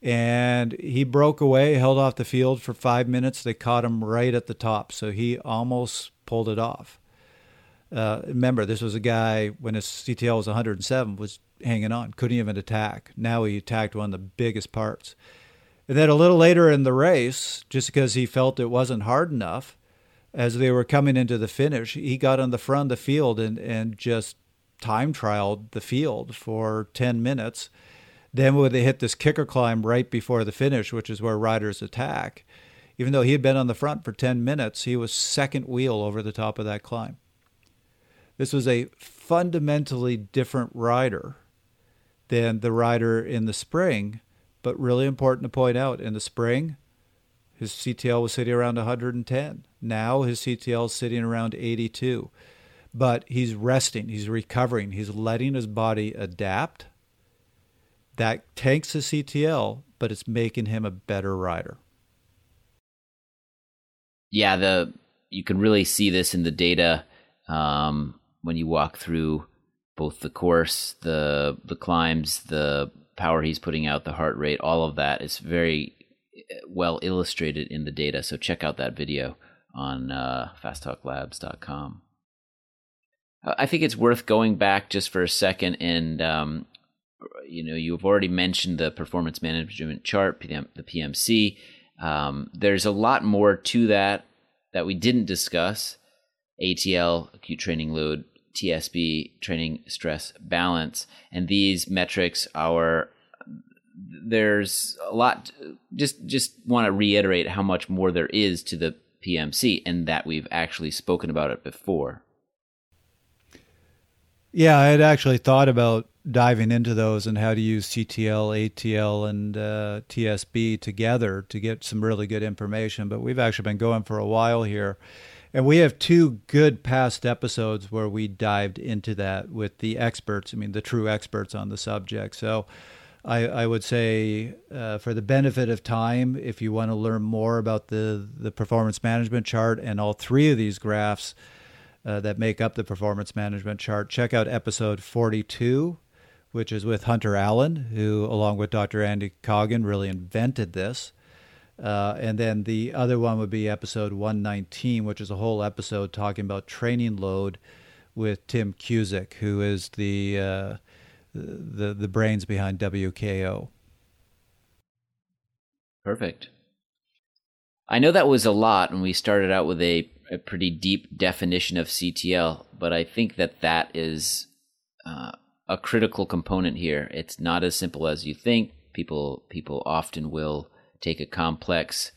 And he broke away, held off the field for five minutes. They caught him right at the top, so he almost pulled it off. Uh, remember, this was a guy when his CTL was 107 was hanging on, couldn't even attack. Now he attacked one of the biggest parts. And then a little later in the race, just because he felt it wasn't hard enough, as they were coming into the finish, he got on the front of the field and, and just time trialed the field for 10 minutes. Then when they hit this kicker climb right before the finish, which is where riders attack, even though he had been on the front for 10 minutes, he was second wheel over the top of that climb. This was a fundamentally different rider than the rider in the spring but really important to point out in the spring, his CTL was sitting around 110. Now his CTL is sitting around 82. But he's resting, he's recovering, he's letting his body adapt. That tanks his CTL, but it's making him a better rider. Yeah, the you can really see this in the data um, when you walk through both the course, the the climbs, the power he's putting out, the heart rate, all of that is very eh, well illustrated in the data. So check out that video on uh, fasttalklabs.com. I think it's worth going back just for a second and um, you know you've already mentioned the performance management chart, PM, the PMC. Um, there's a lot more to that that we didn't discuss. ATL, acute training load, TSB, training stress balance, and these metrics are there's a lot just just want to reiterate how much more there is to the PMC and that we've actually spoken about it before. Yeah, I had actually thought about diving into those and how to use CTL, ATL, and uh, TSB together to get some really good information. But we've actually been going for a while here. And we have two good past episodes where we dived into that with the experts, I mean, the true experts on the subject. So I, I would say, uh, for the benefit of time, if you want to learn more about the, the performance management chart and all three of these graphs uh, that make up the performance management chart, check out episode 42 which is with Hunter Allen, who, along with Dr. Andy Coggan, really invented this. Uh, and then the other one would be episode 119, which is a whole episode talking about training load with Tim Cusick, who is the uh, the the brains behind WKO. Perfect. I know that was a lot, and we started out with a, a pretty deep definition of CTL, but I think that that is uh, a critical component here. It's not as simple as you think. People people often will take a complex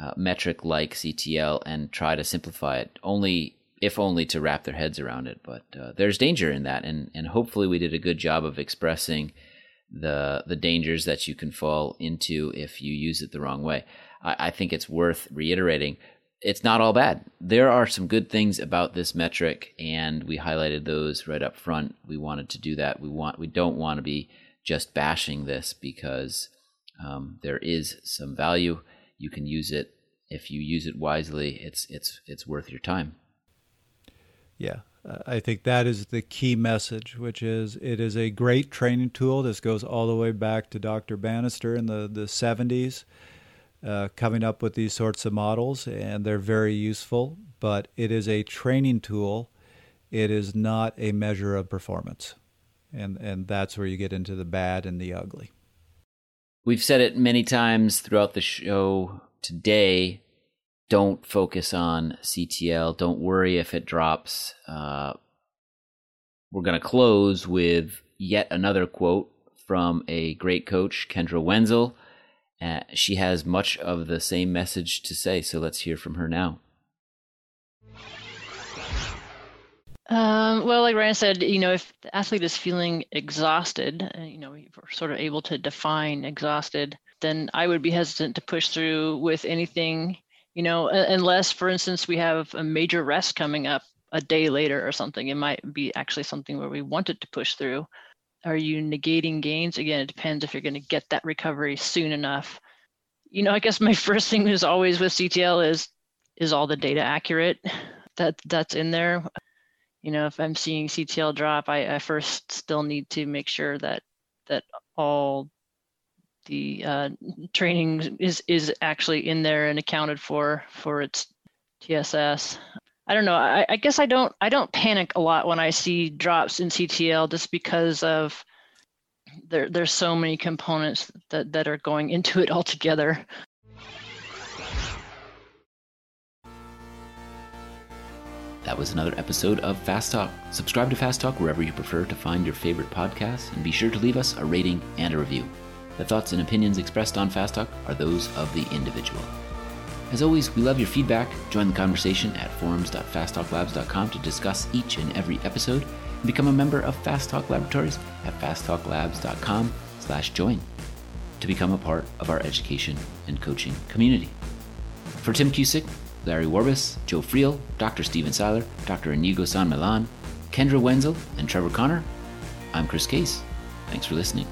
uh, metric like CTL and try to simplify it, only if only to wrap their heads around it. But uh, there's danger in that, and and hopefully we did a good job of expressing the the dangers that you can fall into if you use it the wrong way. I, I think it's worth reiterating it's not all bad. There are some good things about this metric, and we highlighted those right up front. We wanted to do that. We want we don't want to be just bashing this because um, there is some value. You can use it if you use it wisely. It's it's it's worth your time. Yeah, I think that is the key message, which is it is a great training tool. This goes all the way back to Dr. Banister in the the seventies uh, coming up with these sorts of models, and they're very useful. But it is a training tool. It is not a measure of performance, and and that's where you get into the bad and the ugly. We've said it many times throughout the show today. Don't focus on CTL. Don't worry if it drops. Uh, we're going to close with yet another quote from a great coach, Kendra Wenzel. Uh, she has much of the same message to say, so let's hear from her now. Um, well, like Ryan said, you know, if the athlete is feeling exhausted, uh, you know, we're sort of able to define exhausted, then I would be hesitant to push through with anything, you know, unless, for instance, we have a major rest coming up a day later or something. It might be actually something where we wanted to push through. Are you negating gains? Again, it depends if you're going to get that recovery soon enough. You know, I guess my first thing is always with CTL is is all the data accurate that that's in there. You know, if I'm seeing CTL drop, I, I first still need to make sure that that all the uh, training is is actually in there and accounted for for its TSS. I don't know. I, I, guess I don't I don't panic a lot when I see drops in CTL just because of there there's so many components that, that are going into it altogether. That was another episode of Fast Talk. Subscribe to Fast Talk wherever you prefer to find your favorite podcasts, and be sure to leave us a rating and a review. The thoughts and opinions expressed on Fast Talk are those of the individual. As always, we love your feedback. Join the conversation at forums.fasttalklabs.com to discuss each and every episode and become a member of Fast Talk Laboratories at fasttalklabs.com slash join to become a part of our education and coaching community. For Tim Cusick, Larry Warbasse, Joe Friel, Dr. Stephen Seiler, Dr. Inigo San Milan, Kendra Wenzel, and Trevor Connor, I'm Chris Case. Thanks for listening.